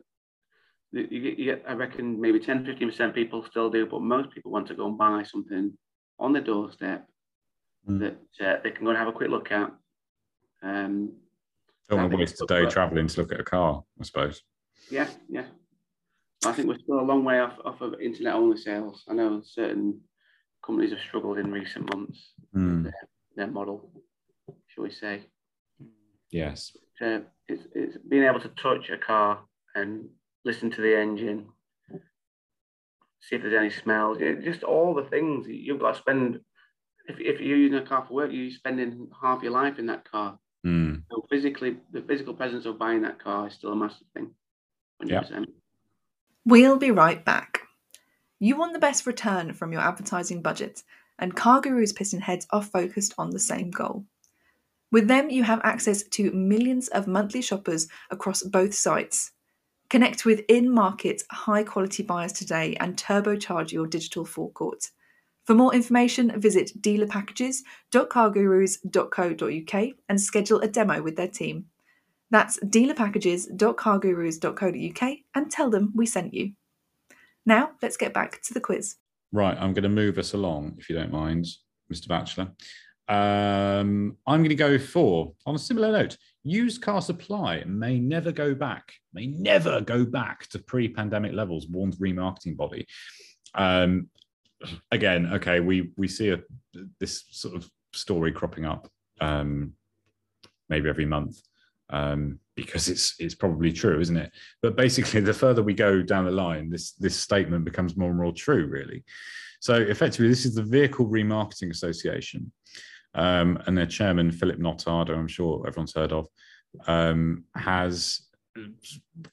you, you get, I reckon maybe 10, 15 percent people still do, but most people want to go and buy something on the doorstep mm. that uh, they can go and have a quick look at. Um, don't waste a day traveling to look at a car, I suppose. Yeah, yeah. I think we're still a long way off, off of internet only sales. I know certain companies have struggled in recent months mm. their, their model, shall we say. Yes to it's, it's being able to touch a car and listen to the engine, see if there's any smells, just all the things you've got to spend. If, if you're using a car for work, you're spending half your life in that car. Physically, the physical presence of buying that car is still a massive thing. 100%. Yeah. We'll be right back. You want the best return from your advertising budget, and CarGurus PistonHeads are focused on the same goal. With them, you have access to millions of monthly shoppers across both sites. Connect with in market, high quality buyers today and turbocharge your digital forecourt. For more information, visit dealerpackages.cargurus.co.uk and schedule a demo with their team. That's dealerpackages.cargurus.co.uk and tell them we sent you. Now, let's get back to the quiz. Right, I'm going to move us along, if you don't mind, Mr. Batchelor. Um, I'm going to go for, on a similar note, used car supply may never go back, may never go back to pre pandemic levels, warned remarketing body. Um, again, okay, we, we see a, this sort of story cropping up um, maybe every month um, because it's it's probably true, isn't it? But basically, the further we go down the line, this this statement becomes more and more true, really. So effectively, this is the Vehicle Remarketing Association, um, and their chairman Philip Nothard, I'm sure everyone's heard of, um, has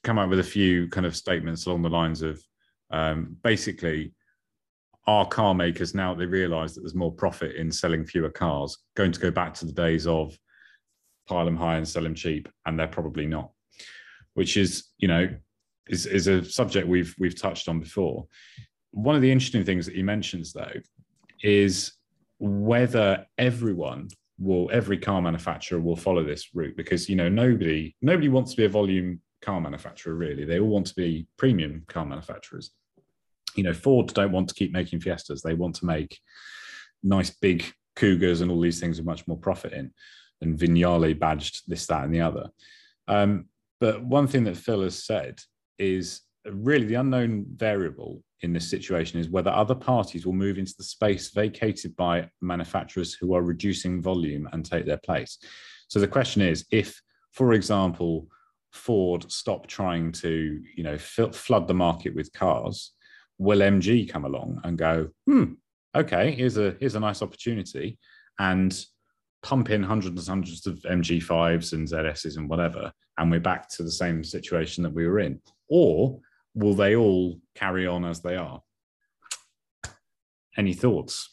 come up with a few kind of statements along the lines of um, basically are car makers now they realize that there's more profit in selling fewer cars going to go back to the days of pile them high and sell them cheap, and they're probably not. Which is, you know, is, is a subject we've we've touched on before. One of the interesting things that he mentions though is whether everyone will every car manufacturer will follow this route because you know nobody nobody wants to be a volume car manufacturer really they all want to be premium car manufacturers you know ford don't want to keep making fiestas they want to make nice big cougars and all these things with much more profit in and Vignale badged this, that, and the other. Um, but one thing that Phil has said is really the unknown variable in this situation is whether other parties will move into the space vacated by manufacturers who are reducing volume and take their place. So the question is if, for example, Ford stop trying to, you know, flood the market with cars, will MG come along and go, hmm, okay, here's a here's a nice opportunity, and pump in hundreds and hundreds of MG5s and ZSs and whatever, and we're back to the same situation that we were in? Or will they all carry on as they are? Any thoughts?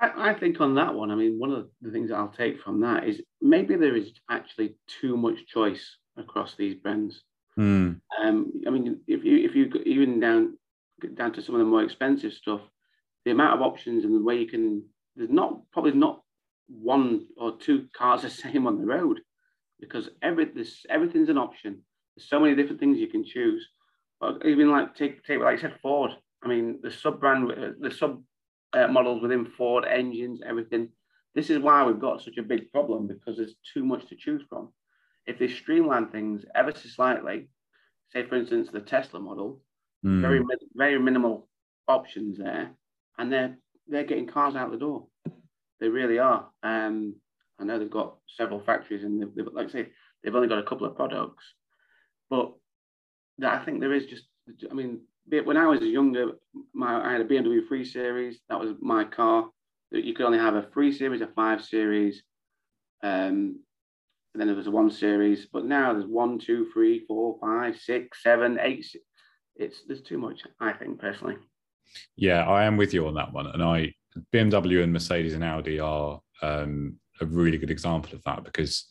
I, I think on that one, I mean, one of the things I'll take from that is maybe there is actually too much choice across these brands. Mm. Um, I mean, if you if you even down down to some of the more expensive stuff, the amount of options and the way you can there's not probably not one or two cars the [laughs] same on the road because every this everything's an option. There's so many different things you can choose. But even like take take like I said Ford. I mean the sub brand the sub uh, models within Ford engines everything. This is why we've got such a big problem because there's too much to choose from. If they streamline things ever so slightly, say for instance the Tesla model, mm. very very minimal options there, and they're they're getting cars out the door. They really are. Um, I know they've got several factories, and they've, they've, like I say, they've only got a couple of products, but I think there is just. I mean, when I was younger, my I had a BMW 3 Series. That was my car. You could only have a 3 Series, a 5 Series, um, and then there was a 1 Series. But now there's one, two, three, four, five, six, seven, eight. It's there's too much. I think personally. Yeah, I am with you on that one. And I BMW and Mercedes and Audi are um, a really good example of that because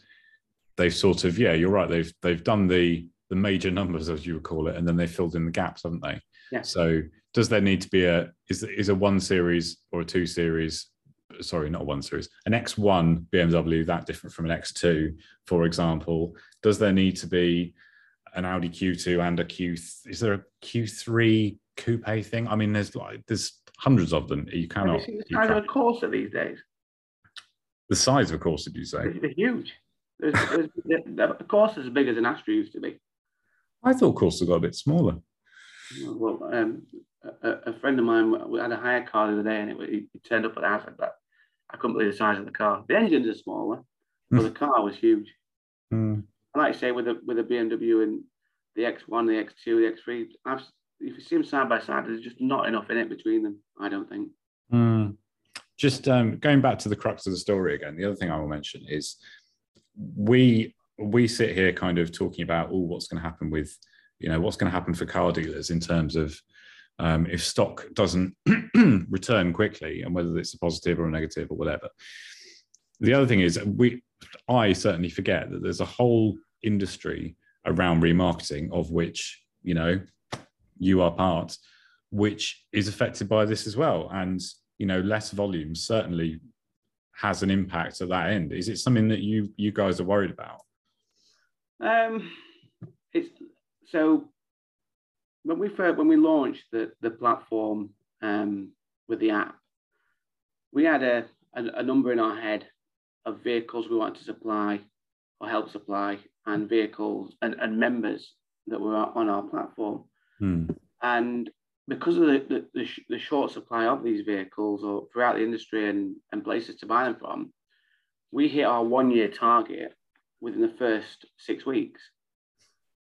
they've sort of yeah, you're right. They've they've done the the major numbers as you would call it, and then they filled in the gaps, haven't they? Yeah. So does there need to be a is is a one series or a two series? Sorry, not a one series. An X1 BMW that different from an X2, for example? Does there need to be an Audi Q2 and a Q? Is there a Q3 coupe thing. I mean, there's like there's hundreds of them. You cannot. Have you the size of a Corsa these days? The size of a Corsa, did you say? They're huge. There's, there's, [laughs] a Corsa is as big as an Astra used to be. I thought Corsa got a bit smaller. Well, um, a, a, friend of mine had a hire car the other day, and it, he, he turned up at the house like that. I couldn't believe the size of the car. The engines are smaller, but hmm. the car was huge. Mm. And like I say, with a with a BMW and the X1, the X2, the X3, I've if you see them side by side, there's just not enough in it between them. I don't think. Mm. Just um, going back to the crux of the story again. The other thing I will mention is we we sit here kind of talking about oh what's going to happen with you know what's going to happen for car dealers in terms of um, if stock doesn't [clears throat] return quickly, and whether it's a positive or a negative or whatever. The other thing is, we I certainly forget that there's a whole industry around remarketing of which you know you are part, which is affected by this as well, and you know less volume certainly has an impact at that end. Is it something that you you guys are worried about? Um, it's so when we first, when we launched the the platform um, with the app, we had a, a, a number in our head of vehicles we wanted to supply or help supply, and vehicles and, and members that were on our platform. Hmm. And because of the, the, the, sh- the, short supply of these vehicles or throughout the industry and, and places to buy them from, we hit our one year target within the first six weeks.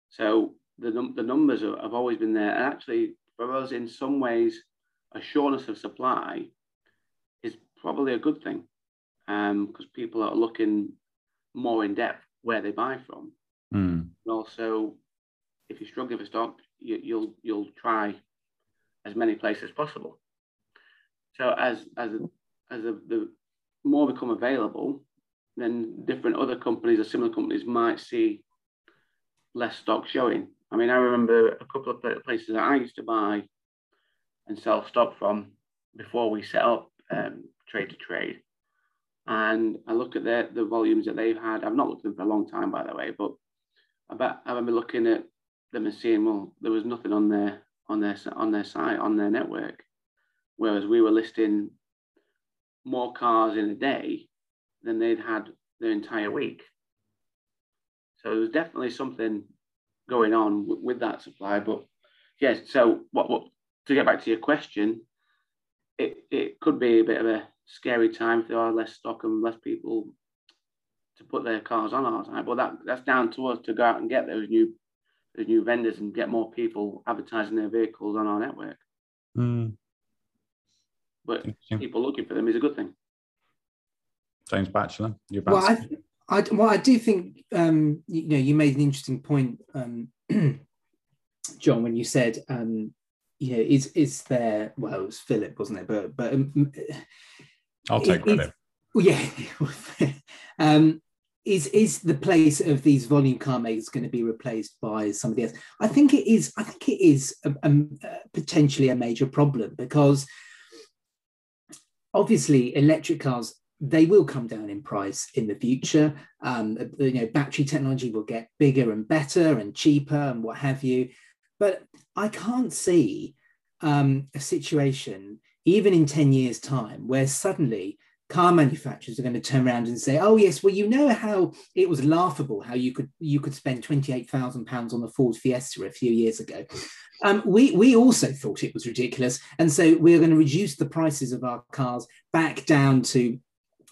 So the, num- the numbers are, have always been there. And actually, for us, in some ways, a shortness of supply is probably a good thing because um, people are looking more in depth where they buy from. Mm. And also, if you're struggling for stock, you, you'll you'll try as many places as possible. So as as as the, the more become available, then different other companies or similar companies might see less stock showing. I mean, I remember a couple of places that I used to buy and sell stock from before we set up um, trade to trade. And I look at their, the volumes that they've had. I've not looked at them for a long time, by the way, but I bet I remember looking at them and seeing, well, there was nothing on their on their on their site on their network, whereas we were listing more cars in a day than they'd had their entire week. So it was definitely something going on w- with that supply. But yes, so what, what to get back to your question, it, it could be a bit of a scary time if there are less stock and less people to put their cars on our site. But that, that's down to us to go out and get those new those new vendors and get more people advertising their vehicles on our network. Mm. But people looking for them is a good thing. James Batchelor, you're well, I, I, well, I do think um, you, know you made an interesting point, um, [clears throat] John, when you said um, you know is is there well it was Philip wasn't it, but but um, I'll take credit. Well, yeah. [laughs] um, is is the place of these volume car makers going to be replaced by somebody else? I think it is. I think it is a, a, a potentially a major problem because obviously electric cars they will come down in price in the future. Um, you know, battery technology will get bigger and better and cheaper and what have you. But I can't see um, a situation, even in 10 years' time, where suddenly car manufacturers are going to turn around and say, "Oh yes, well you know how it was laughable how you could you could spend twenty eight thousand pounds on a Ford Fiesta a few years ago." Um, we we also thought it was ridiculous, and so we're going to reduce the prices of our cars back down to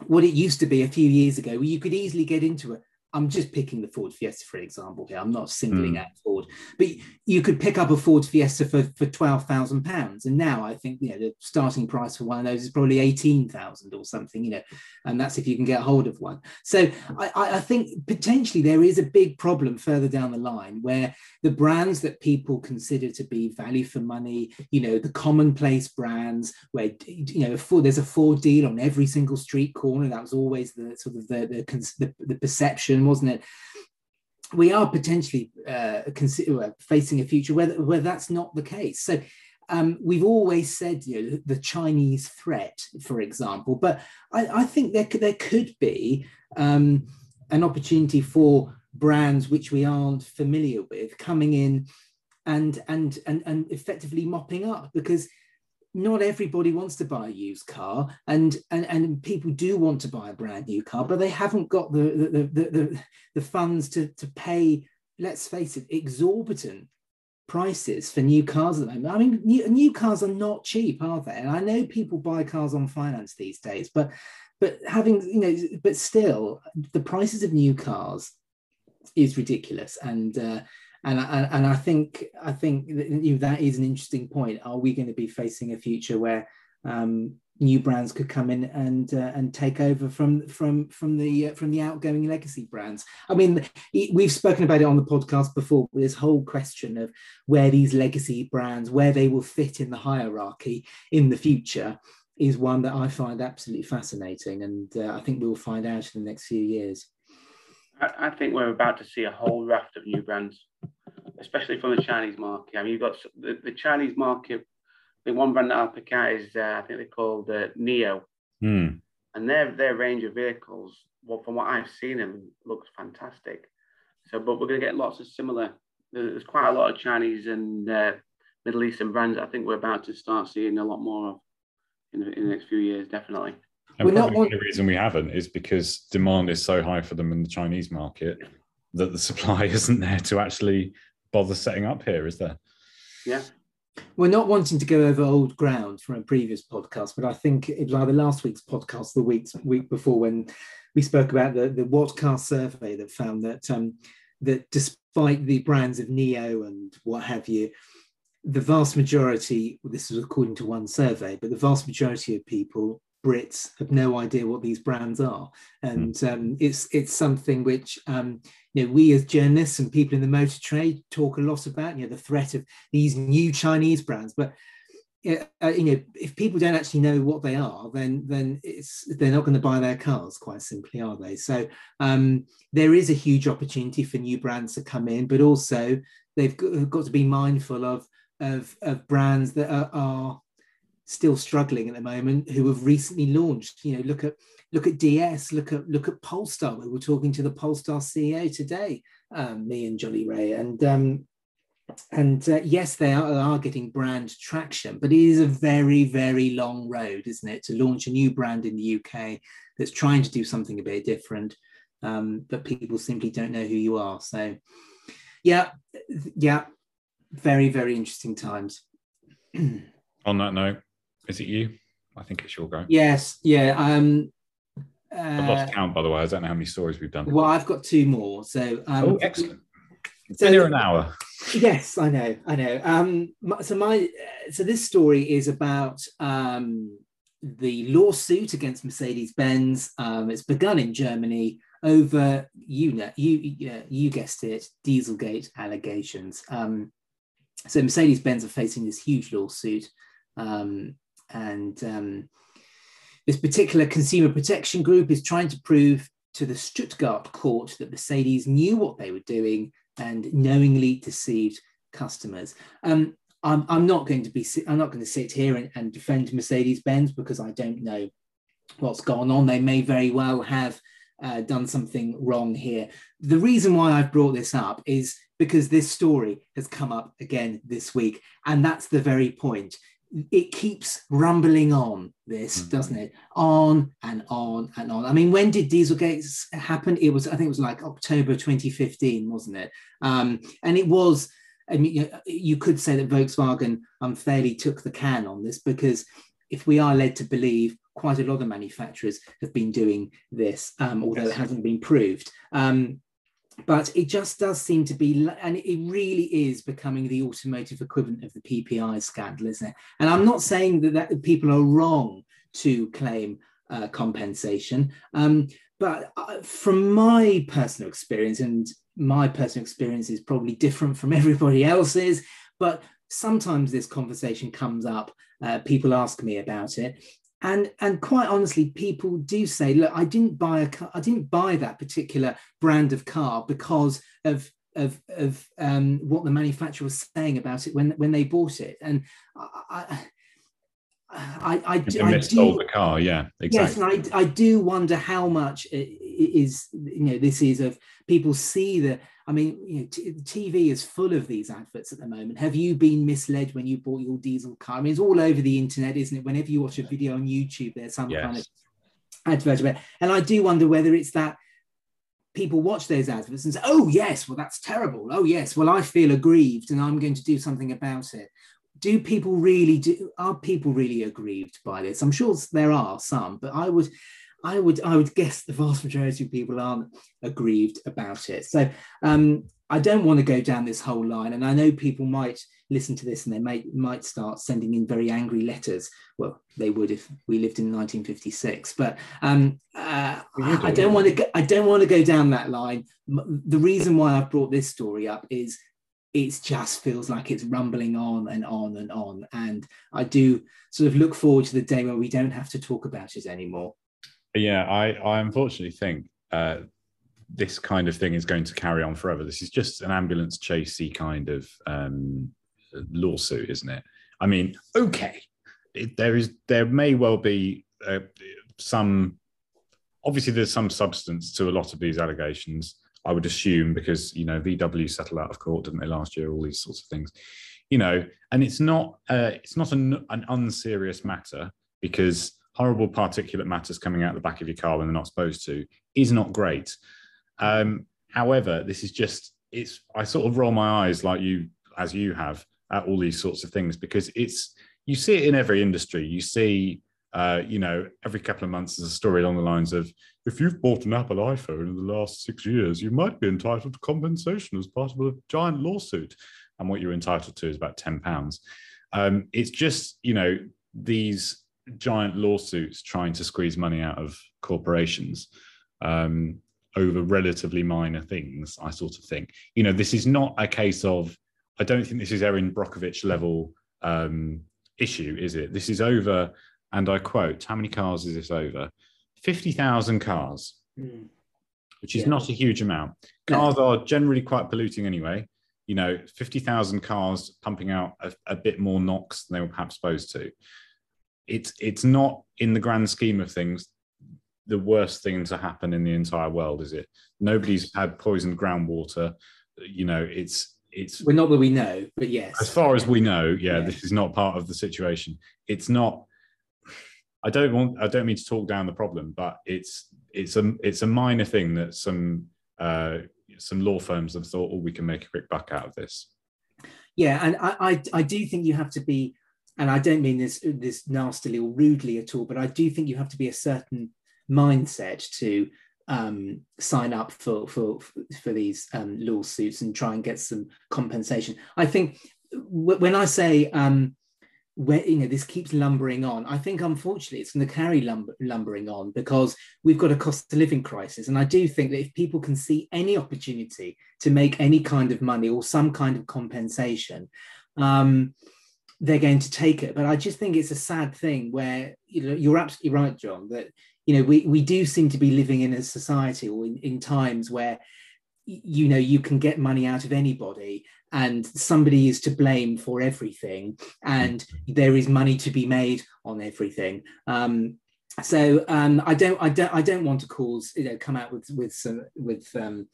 what it used to be a few years ago, where you could easily get into a I'm just picking the Ford Fiesta for example here. I'm not singling mm. out Ford, but you could pick up a Ford Fiesta for, for twelve thousand pounds, and now I think you know the starting price for one of those is probably eighteen thousand or something, you know, and that's if you can get hold of one. So I, I think potentially there is a big problem further down the line where the brands that people consider to be value for money, you know, the commonplace brands where you know Ford, there's a Ford deal on every single street corner. That was always the sort of the the, the, the perception wasn't it? We are potentially uh, consider, facing a future where, where that's not the case. So um, we've always said you know, the Chinese threat, for example, but I, I think there could, there could be um, an opportunity for brands which we aren't familiar with coming in and and and, and effectively mopping up because not everybody wants to buy a used car and, and and people do want to buy a brand new car but they haven't got the the, the, the, the funds to, to pay let's face it exorbitant prices for new cars at the moment. I mean new, new cars are not cheap are they? And i know people buy cars on finance these days but but having you know but still the prices of new cars is ridiculous. And uh, and I, and I think I think that, is an interesting point. Are we going to be facing a future where um, new brands could come in and uh, and take over from from from the uh, from the outgoing legacy brands. I mean, we've spoken about it on the podcast before. This whole question of where these legacy brands, where they will fit in the hierarchy in the future, is one that I find absolutely fascinating, and uh, I think we'll find out in the next few years. I, I think we're about to see a whole raft of new brands, especially from the Chinese market. I mean, you've got the, the Chinese market the one brand that I'll pick out is uh, I think they're called uh, NIO, mm. and their their range of vehicles, well, from what I've seen, them looks fantastic. So, but we're going to get lots of similar. There's quite a lot of Chinese and uh, Middle Eastern brands. I think we're about to start seeing a lot more of in the, in the next few years, definitely. And we're probably not... the only reason we haven't is because demand is so high for them in the Chinese market that the supply [laughs] isn't there to actually bother setting up here, is there? Yeah, we're not wanting to go over old ground from a previous podcast, but I think it was either last week's podcast, the week week before, when we spoke about the the Whatcar survey that found that um, that despite the brands of NIO and what have you, the vast majority, this was according to one survey, but the vast majority of people Brits have no idea what these brands are, and mm. um, it's it's something which um, you know we as journalists and people in the motor trade talk a lot about. You know, the threat of these new Chinese brands, but uh, you know, if people don't actually know what they are, then then it's they're not going to buy their cars. Quite simply, are they? So um, there is a huge opportunity for new brands to come in, but also they've got to be mindful of of, of brands that are, are still struggling at the moment who have recently launched you know look at look at ds look at look at polestar. We were talking to the polestar ceo today um, me and jolly ray. And um, and uh, yes they are, are getting brand traction but it is a very very long road isn't it to launch a new brand in the uk that's trying to do something a bit different um, but people simply don't know who you are. So yeah yeah very very interesting times. [clears throat] On that note is it you? I think it's your go. Yes. Yeah. Um, uh, I've lost count, by the way. I don't know how many stories we've done. Well, I've got two more. So, um, oh, excellent. It's so, an hour. Yes, I know. I know. Um, so my so this story is about um, the lawsuit against Mercedes Benz. Um, it's begun in Germany over you know you uh, you guessed it Dieselgate allegations. Um, so Mercedes Benz are facing this huge lawsuit. Um, and um, this particular consumer protection group is trying to prove to the Stuttgart court that Mercedes knew what they were doing and knowingly deceived customers. Um, I'm, I'm, not going to be I'm not going to sit here and, and defend Mercedes Benz because I don't know what's gone on. They may very well have uh, done something wrong here. The reason why I've brought this up is because this story has come up again this week, and that's the very point it keeps rumbling on this mm-hmm. doesn't it? On and on and on. I mean when did dieselgate happen? It was i think it was like october 2015 wasn't it? Um, and it was i mean you could say that volkswagen unfairly took the can on this because if we are led to believe quite a lot of manufacturers have been doing this um, although yes. it hasn't been proved. Um, but it just does seem to be, and it really is becoming the automotive equivalent of the PPI scandal, isn't it? And I'm not saying that, that people are wrong to claim uh, compensation, um, but uh, from my personal experience, and my personal experience is probably different from [laughs] everybody else's, but sometimes this conversation comes up. Uh, people ask me about it, and and quite honestly people do say look i didn't buy a car i didn't buy that particular brand of car because of of of um, what the manufacturer was saying about it when when they bought it and i I, I, I, I do, the car, yeah, exactly. Yes, and I, I do wonder how much is you know this is of people see the. I mean, you know, t- TV is full of these adverts at the moment. Have you been misled when you bought your diesel car? I mean, it's all over the internet, isn't it? Whenever you watch a video on YouTube, there's some yes. kind of advert. And I do wonder whether it's that people watch those adverts and say, "Oh yes, well that's terrible. Oh yes, well I feel aggrieved and I'm going to do something about it." do people really do are people really aggrieved by this i'm sure there are some but i would i would i would guess the vast majority of people aren't aggrieved about it so um I don't want to go down this whole line, and I know people might listen to this and they might might start sending in very angry letters. Well, they would if we lived in 1956. But um, uh, I don't want to. Go, I don't want to go down that line. The reason why I've brought this story up is it just feels like it's rumbling on and on and on, and I do sort of look forward to the day where we don't have to talk about it anymore. Yeah, I I unfortunately think. Uh, this kind of thing is going to carry on forever. This is just an ambulance chasey kind of um, lawsuit, isn't it? I mean, okay, it, there is there may well be uh, some. Obviously, there's some substance to a lot of these allegations. I would assume because you know VW settled out of court, didn't they last year? All these sorts of things, you know, and it's not uh, it's not an, an unserious matter because horrible particulate matters coming out the back of your car when they're not supposed to is not great. Um, however, this is just it's I sort of roll my eyes like you as you have at all these sorts of things because it's you see it in every industry. You see, uh, you know, every couple of months there's a story along the lines of if you've bought an Apple iPhone in the last six years, you might be entitled to compensation as part of a giant lawsuit. And what you're entitled to is about ten pounds. Um, it's just you know these giant lawsuits trying to squeeze money out of corporations. Um, over relatively minor things, I sort of think. You know, this is not a case of, I don't think this is Erin Brockovich level um, issue, is it? This is over, and I quote, how many cars is this over? 50,000 cars, mm. which is yeah. not a huge amount. Cars no. are generally quite polluting anyway. You know, 50,000 cars pumping out a, a bit more NOx than they were perhaps supposed to. It's, it's not in the grand scheme of things the worst thing to happen in the entire world, is it? Nobody's had poisoned groundwater. You know, it's it's well, not that we know, but yes. As far as we know, yeah, yeah, this is not part of the situation. It's not. I don't want. I don't mean to talk down the problem, but it's it's a it's a minor thing that some uh, some law firms have thought, oh, we can make a quick buck out of this. Yeah, and I, I I do think you have to be, and I don't mean this this nastily or rudely at all, but I do think you have to be a certain mindset to um, sign up for for for these um, lawsuits and try and get some compensation. I think w- when I say um, where you know this keeps lumbering on, I think unfortunately it's going to carry lumber, lumbering on because we've got a cost of living crisis, and I do think that if people can see any opportunity to make any kind of money or some kind of compensation. Um, they're going to take it, but I just think it's a sad thing where you know you're absolutely right, John, that you know we, we do seem to be living in a society or in, in times where you know you can get money out of anybody and somebody is to blame for everything and there is money to be made on everything. Um, so um, I don't I don't I don't want to cause you know come out with with some with um,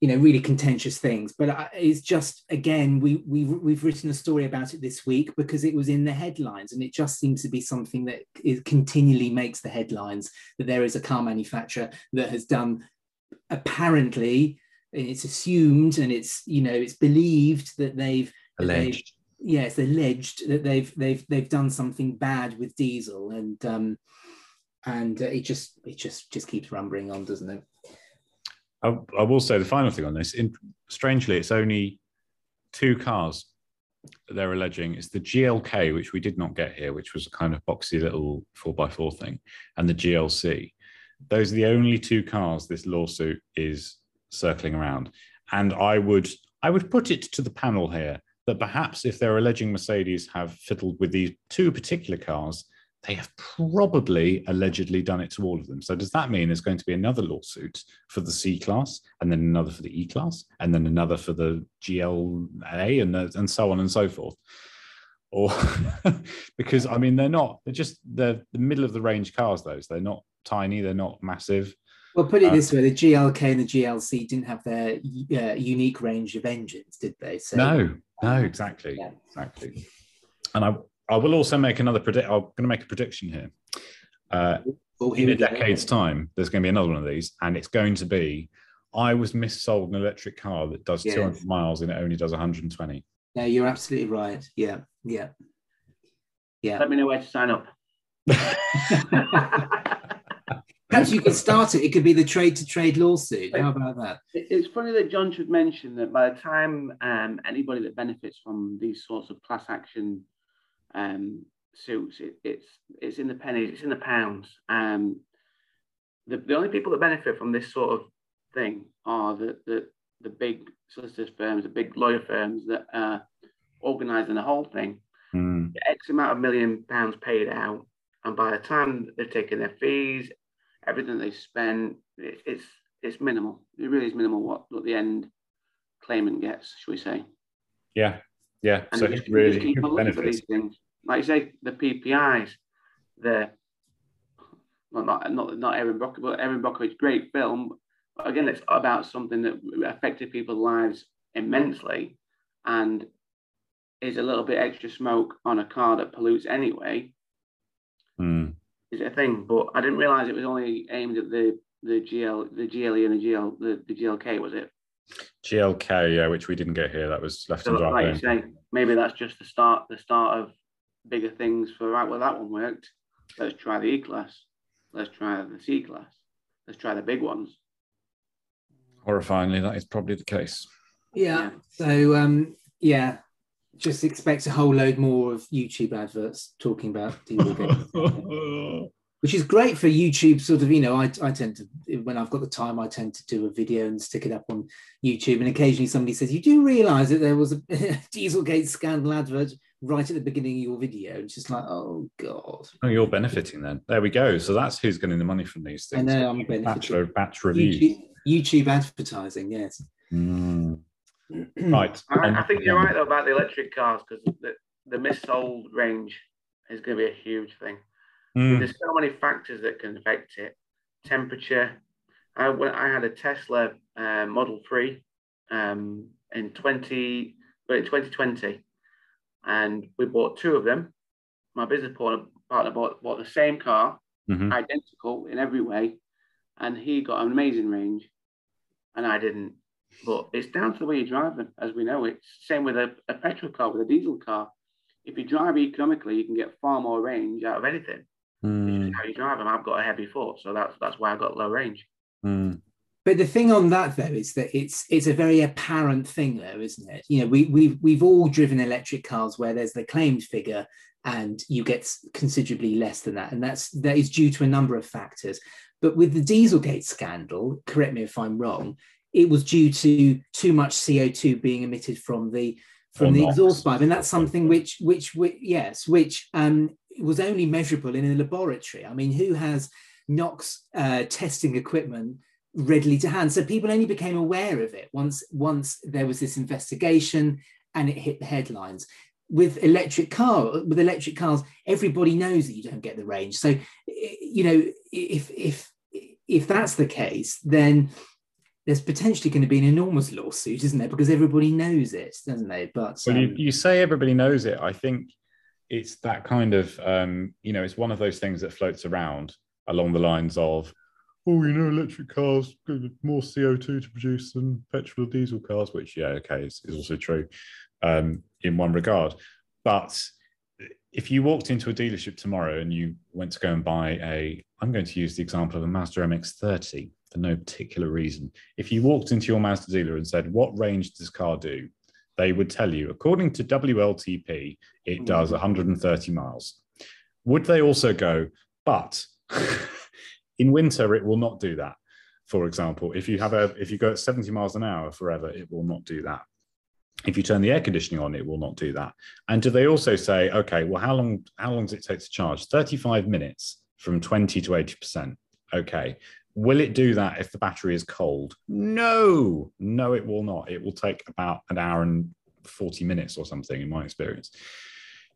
you know really contentious things. But it's just again we we we've written a story about it this week because it was in the headlines and it just seems to be something that it continually makes the headlines that there is a car manufacturer that has done apparently it's assumed and it's you know it's believed that they've alleged they've, yes alleged that they've they've they've done something bad with diesel and um and uh, it just it just just keeps rumbling on doesn't it I, I will say the final thing on this. In, strangely, it's only two cars they're alleging. It's the GLK, which we did not get here, which was a kind of boxy little four by four thing, and the GLC. Those are the only two cars this lawsuit is circling around. And I would I would put it to the panel here that perhaps if they're alleging Mercedes have fiddled with these two particular cars, they have probably allegedly done it to all of them. So does that mean there's going to be another lawsuit for the C class, and then another for the E class, and then another for the GLA, and and so on and so forth? Or [laughs] because I mean they're not they're just they're the middle of the range cars. Those they're not tiny, they're not massive. Well, put it uh, this way: the GLK and the GLC didn't have their uh, unique range of engines, did they? So, no, no, exactly, yeah. exactly. And I, I will also make another predict. I'm going to make a prediction here. Uh, oh, in a decade's go. time, there's going to be another one of these, and it's going to be. I was missold an electric car that does 200 miles and it only does 120. No, you're absolutely right. Yeah, yeah, yeah. Let me know where to sign up. [laughs] Perhaps you could start it. It could be the trade to trade lawsuit. How about that? It's funny that John should mention that by the time um, anybody that benefits from these sorts of class action um, suits, it, it's it's in the pennies, it's in the pounds. Um, the, the only people that benefit from this sort of thing are the, the, the big solicitors firms, the big lawyer firms that are organising the whole thing. Mm. X amount of million pounds paid out, and by the time they're taking their fees, everything they spend, it, it's it's minimal. It really is minimal what, what the end claimant gets, should we say? Yeah, yeah. And so just, really keep on looking for benefits. these things. Like you say, the PPIs, the well, not not not Erin Brockovich, but Erin Brockovich, great film. But again, it's about something that affected people's lives immensely, and is a little bit extra smoke on a car that pollutes anyway. Mm. Is a thing, but I didn't realize it was only aimed at the the GL, the GLE, and the GL, the, the GLK. Was it? GLK, yeah, which we didn't get here. That was left So, in like you say, maybe that's just the start, the start of bigger things for right. Well, that one worked. Let's try the E class. Let's try the C class. Let's try the big ones. Horrifyingly, that is probably the case. Yeah. Yeah. So um, yeah, just expect a whole load more of YouTube adverts talking about Dieselgate. [laughs] which is great for YouTube. Sort of, you know, I, I tend to when I've got the time, I tend to do a video and stick it up on YouTube. And occasionally somebody says, "You do realise that there was a [laughs] Dieselgate scandal advert right at the beginning of your video?" It's just like, oh god. Oh, you're benefiting then. There we go. So that's who's getting the money from these things. I things. know I'm Batch, benefiting. batch reviews. YouTube, YouTube advertising, yes. Mm. [clears throat] Right. I, I think you're right though about the electric cars because the, the missold range is going to be a huge thing. Mm. There's so many factors that can affect it. Temperature. I, I had a Tesla uh, Model 3 um, in 20, well, in 2020, and we bought two of them. My business partner, partner bought, bought the same car, Mhm. identical in every way, and he got an amazing range, and I didn't. But it's down to the way you drive them, as we know. It's same with a, a petrol car, with a diesel car. If you drive economically, you can get far more range out of anything. It's Mm. just how you drive them. I've got a heavy foot, so that's that's why I've got low range. Mm. But the thing on that though is that it's it's a very apparent thing though, isn't it? You know, we we've we've all driven electric cars where there's the claimed figure and you get considerably less than that, and that's that is due to a number of factors. But with the Dieselgate scandal, correct me if I'm wrong, it was due to too much CO2 being emitted from the from Or the NOx. exhaust pipe, and that's something which which, which yes, which um, was only measurable in a laboratory. I mean, who has NOx uh, testing equipment readily to hand? So people only became aware of it once once there was this investigation and it hit the headlines. With electric car, with electric cars, everybody knows that you don't get the range. So, you know, if if if that's the case, then there's potentially going to be an enormous lawsuit, isn't there? Because everybody knows it, doesn't they? But Well, you, um, you say everybody knows it. I think it's that kind of, um, you know, it's one of those things that floats around along the lines of, oh, you know, electric cars more CO2 to produce than petrol or diesel cars, which, yeah, okay, is, is also true um, in one regard. But if you walked into a dealership tomorrow and you went to go and buy a, I'm going to use the example of a Mazda MX30 for no particular reason. If you walked into your Mazda dealer and said, what range does this car do? They would tell you, according to WLTP, it hmm. does 130 miles. Would they also go, but [laughs] in winter, it will not do that? For example, if you have a if you go at 70 miles an hour forever, it will not do that. If you turn the air conditioning on, it will not do that. And do they also say, okay, well, how long how long does it take to charge? 35 minutes from 20 to 80%. Okay. Will it do that if the battery is cold? No, no, it will not. It will take about an hour and 40 minutes or something, in my experience.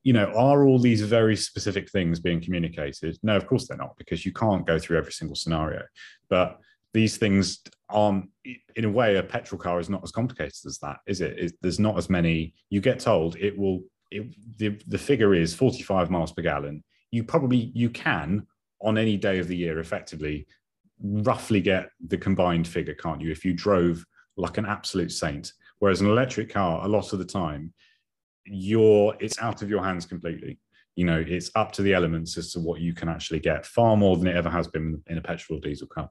You know, are all these very specific things being communicated? No, of course they're not, because you can't go through every single scenario. But these things aren't, in a way, a petrol car is not as complicated as that, is it? There's not as many. You get told it will, it, the, the figure is 45 miles per gallon. You probably, you can on any day of the year effectively roughly get the combined figure, can't you? If you drove like an absolute saint. Whereas an electric car, a lot of the time, you're it's out of your hands completely. you know, it's up to the elements as to what you can actually get, far more than it ever has been in a petrol or diesel car.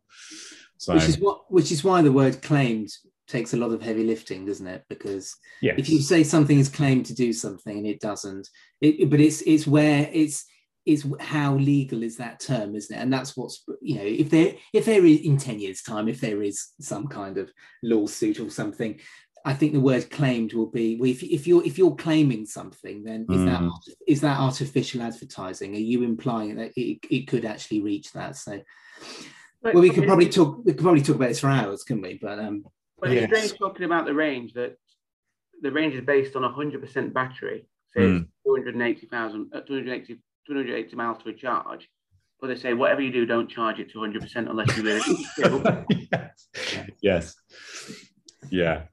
So, which is what, which is why the word claimed takes a lot of heavy lifting, doesn't it? Because yes. if you say something is claimed to do something and it doesn't, it, but it's it's where it's is how legal is that term, isn't it? And that's what's you know if there if there is in ten years' time, if there is some kind of lawsuit or something, I think the word claimed will be well, if, if you're if you're claiming something, then is mm. that is that artificial advertising? Are you implying that it, it could actually reach that? So, but, well, we could probably talk we could probably talk about this for hours, couldn't we? But um, but yes. it's strange talking about the range that the range is based on a hundred percent battery, so mm. 280,000, uh, 280, 280 miles to a charge. But they say whatever you do, don't charge it to 100 percent unless you really. [laughs] yes. yes. Yeah.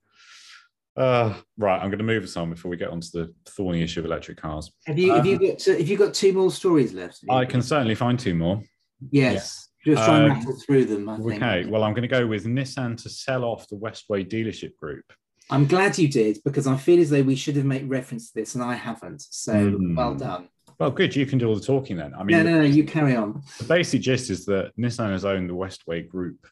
Uh, right, I'm going to move us on before we get onto the thorny issue of electric cars. Have you, um, have you got have you got two more stories left? I can certainly find two more. Yes, yeah. just try and um, rattle through them. I think. Okay, well, I'm going to go with Nissan to sell off the Westway dealership group. I'm glad you did because I feel as though we should have made reference to this, and I haven't. So mm. well done. Well, good. You can do all the talking then. I mean, no, no, no. You carry on. The basic gist is that Nissan has owned the Westway group.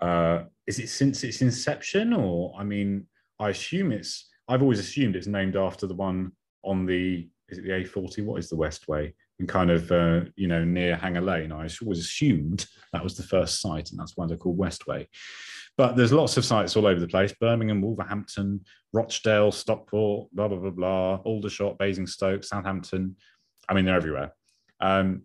Uh, is it since its inception, or I mean, I assume it's. I've always assumed it's named after the one on the. Is it the A40? What is the Westway? And kind of, uh, you know, near Hanger Lane. I always assumed that was the first site, and that's why they're called Westway. But there's lots of sites all over the place: Birmingham, Wolverhampton, Rochdale, Stockport, blah blah blah blah, Aldershot, Basingstoke, Southampton. I mean, they're everywhere. Um,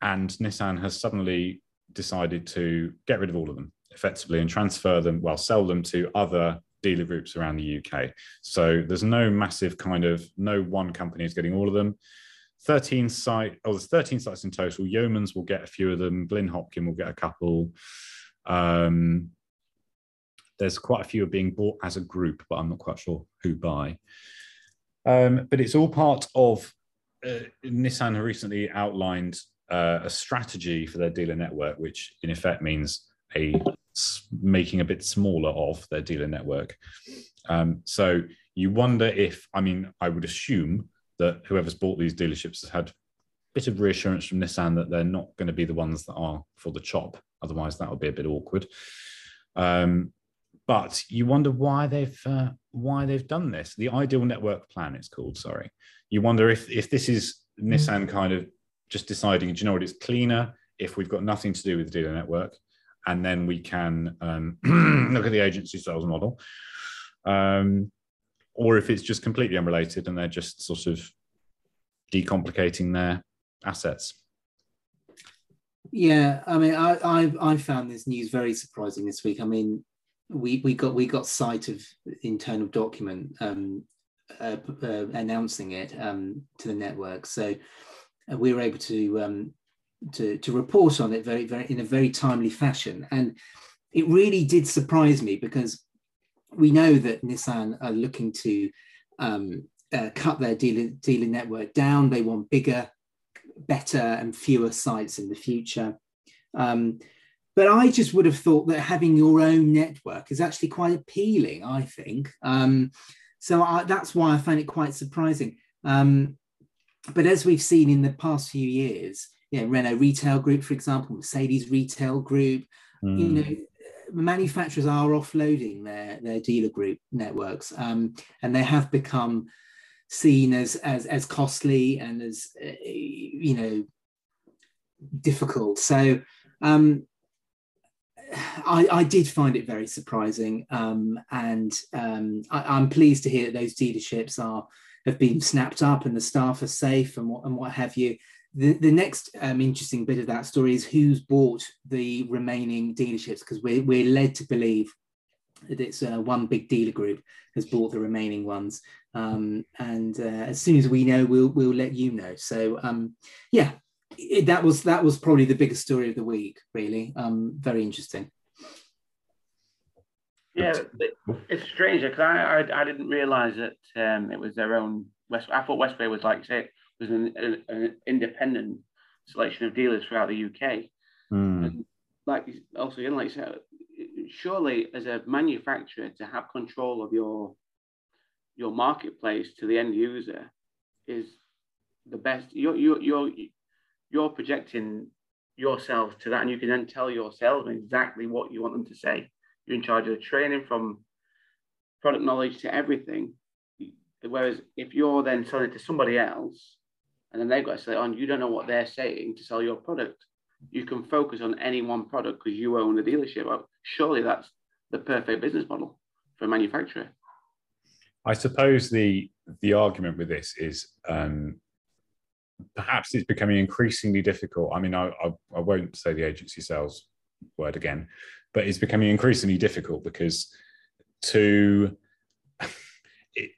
and Nissan has suddenly decided to get rid of all of them effectively and transfer them, well, sell them to other dealer groups around the UK. So there's no massive kind of no one company is getting all of them. 13 site, oh, there's 13 sites in total. Yeomans will get a few of them. Glyn Hopkin will get a couple. Um, there's quite a few are being bought as a group, but I'm not quite sure who by. Um, but it's all part of uh, Nissan recently outlined uh, a strategy for their dealer network, which in effect means a making a bit smaller of their dealer network. Um, so you wonder if, I mean, I would assume that whoever's bought these dealerships has had a bit of reassurance from Nissan that they're not going to be the ones that are for the chop. Otherwise, that would be a bit awkward. Um, but you wonder why they've uh, why they've done this. The ideal network plan, it's called. Sorry, you wonder if if this is Nissan kind of just deciding, do you know what? It's cleaner if we've got nothing to do with the dealer network and then we can um, [clears throat] look at the agency sales model. Um, or if it's just completely unrelated and they're just sort of decomplicating their assets. Yeah, I mean, I, I I found this news very surprising this week. I mean, we we got we got sight of internal document um, uh, uh, announcing it um, to the network, so uh, we were able to um, to, to report on it very, very in a very timely fashion. And it really did surprise me because we know that Nissan are looking to um, uh, cut their dealer, dealer network down. They want bigger, better, and fewer sites in the future. Um, but I just would have thought that having your own network is actually quite appealing, I think. Um, so I, that's why I find it quite surprising. Um, but as we've seen in the past few years, yeah, Renault Retail Group, for example, Mercedes Retail Group. Mm. You hmm. know, manufacturers are offloading their their dealer group networks, um, and they have become seen as as as costly and as uh, you know difficult. So. Um, I, I, did find it very surprising, um, and um, I, am pleased to hear that those dealerships are have been snapped up and the staff are safe and what and what have you. The, the next um, interesting bit of that story is who's bought the remaining dealerships because we're, we're led to believe that it's uh, one big dealer group has bought the remaining ones. Um, and uh, as soon as we know, we'll we'll let you know. So um, yeah, it, that was that was probably the biggest story of the week. Really, um, very interesting. Yeah, it's strange because I, I, I didn't realize that um, it was their own West. I thought Westway was like say was an, an, independent selection of dealers throughout the UK. Mm. And like also, you know, like said, surely as a manufacturer to have control of your your marketplace to the end user is the best. You're you're you're you're projecting yourself to that, and you can then tell your salesman exactly what you want them to say. You're in charge of the training from product knowledge to everything. Whereas if you're then selling it to somebody else, and then they've got to say on, you don't know what they're saying to sell your product. You can focus on any one product because you own the dealership. Surely that's the perfect business model for a manufacturer. I suppose the the argument with this is um, perhaps it's becoming increasingly difficult. I mean, I, I, I won't say the agency sales word again, but it's becoming increasingly difficult because to it,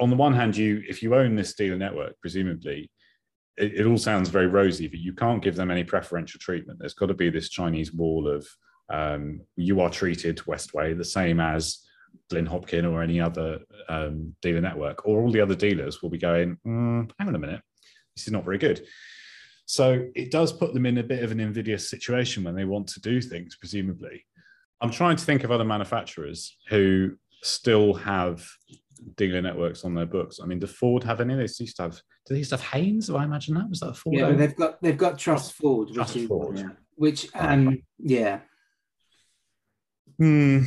on the one hand, you if you own this dealer network, presumably it, it, all sounds very rosy, but you can't give them any preferential treatment. There's got to be this Chinese wall of um, you are treated Westway the same as Glyn Hopkin or any other um, dealer network, or all the other dealers will be going, mm, hang on a minute, this is not very good. So it does put them in a bit of an invidious situation when they want to do things, presumably. I'm trying to think of other manufacturers who still have dealer networks on their books. I mean, do Ford have any? They used to have. Do they used to have Haynes? I imagine that was that Ford. Yeah, they've got they've got Trust Ford, Trust which, Ford. Is, which um yeah. Hmm.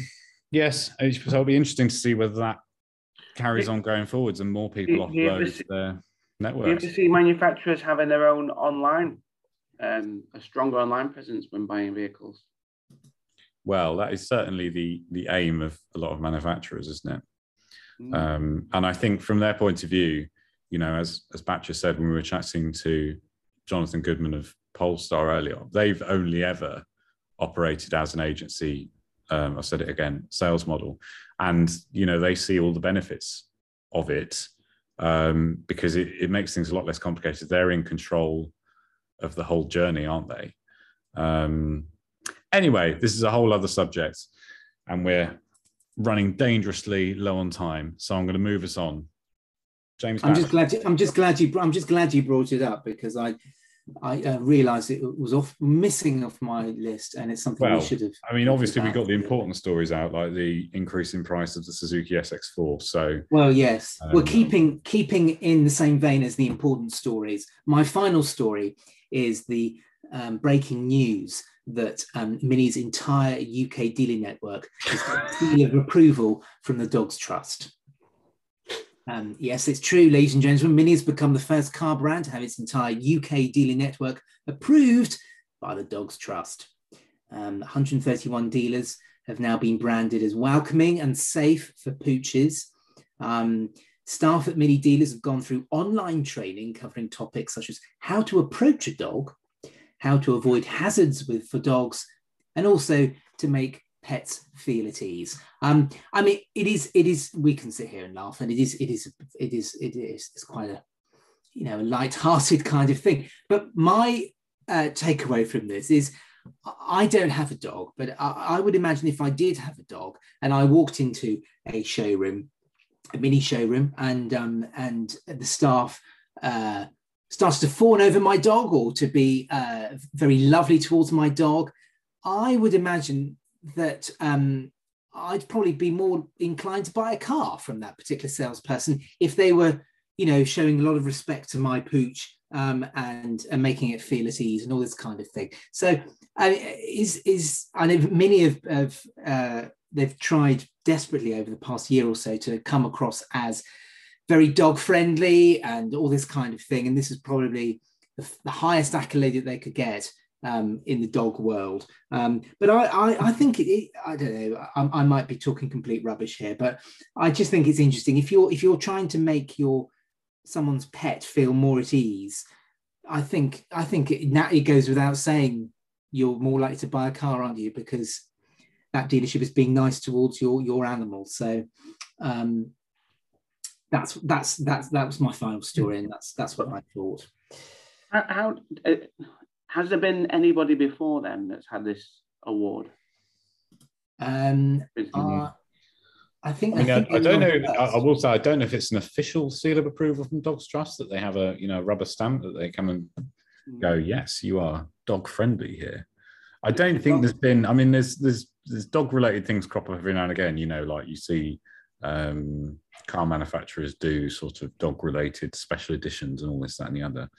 Yes, so it'll be interesting to see whether that carries on going forwards and more people offload their networks. You see manufacturers having their own online, um, a stronger online presence when buying vehicles? Well, that is certainly the the aim of a lot of manufacturers, isn't it? Mm. Um, and I think from their point of view, you know, as as Batcher said when we were chatting to Jonathan Goodman of Polestar earlier, they've only ever operated as an agency. Um, I said it again, sales model, and you know they see all the benefits of it um, because it, it makes things a lot less complicated. They're in control of the whole journey, aren't they? Um, anyway, this is a whole other subject, and we're running dangerously low on time. So I'm going to move us on. James, I'm just glad. You, I'm just glad you. I'm just glad you brought it up because I, I uh, realised it was off missing off my list, and it's something well, we should have. I mean, obviously, we got the important stories out, like the increase in price of the Suzuki SX4. So, well, yes, um, we're keeping keeping in the same vein as the important stories. My final story is the um, breaking news that um, Mini's entire UK dealing network a [laughs] seal of approval from the Dogs Trust. Um, yes, it's true, ladies and gentlemen. Mini has become the first car brand to have its entire UK dealing network approved by the Dogs Trust. Um, 131 dealers have now been branded as welcoming and safe for pooches. Um, staff at Mini dealers have gone through online training covering topics such as how to approach a dog, how to avoid hazards with for dogs, and also to make pets feel at ease. Um, I mean, it is it is we can sit here and laugh, and it is it is it is it is it's quite a you know a light-hearted [laughs] kind of thing. But my uh, takeaway from this is. I don't have a dog, but I, I would imagine if I did have a dog and I walked into a showroom, a mini showroom, and um, and the staff uh, started to fawn over my dog or to be uh, very lovely towards my dog, I would imagine that um, I'd probably be more inclined to buy a car from that particular salesperson if they were, you know, showing a lot of respect to my pooch um, and and making it feel at ease and all this kind of thing. So, uh, is is I know many of, of uh, they've tried desperately over the past year or so to come across as very dog friendly and all this kind of thing. And this is probably the, the highest accolade that they could get um, in the dog world. Um, but I, I, I think it, I don't know. I, I, might be talking complete rubbish here, but I just think it's interesting. If you're if you're trying to make your someone's pet feel more at ease, I think I think it, it goes without saying you're more likely to buy a car, aren't you? Because that dealership is being nice towards your your animal. So um, that's that's that's that was my final story, and that's that's what I thought. How, how uh, has there been anybody before them that's had this award? Um, uh, I think. I, mean, I, think I, I don't know. I, I, will say I don't know if it's an official seal of approval from Dogs Trust that they have a you know rubber stamp that they come and go, hmm. yes, you are dog friendly here. I don't think there's been. I mean, there's there's there's dog related things crop up every now and again. You know, like you see um, car manufacturers do sort of dog related special editions and all this, that, and the other.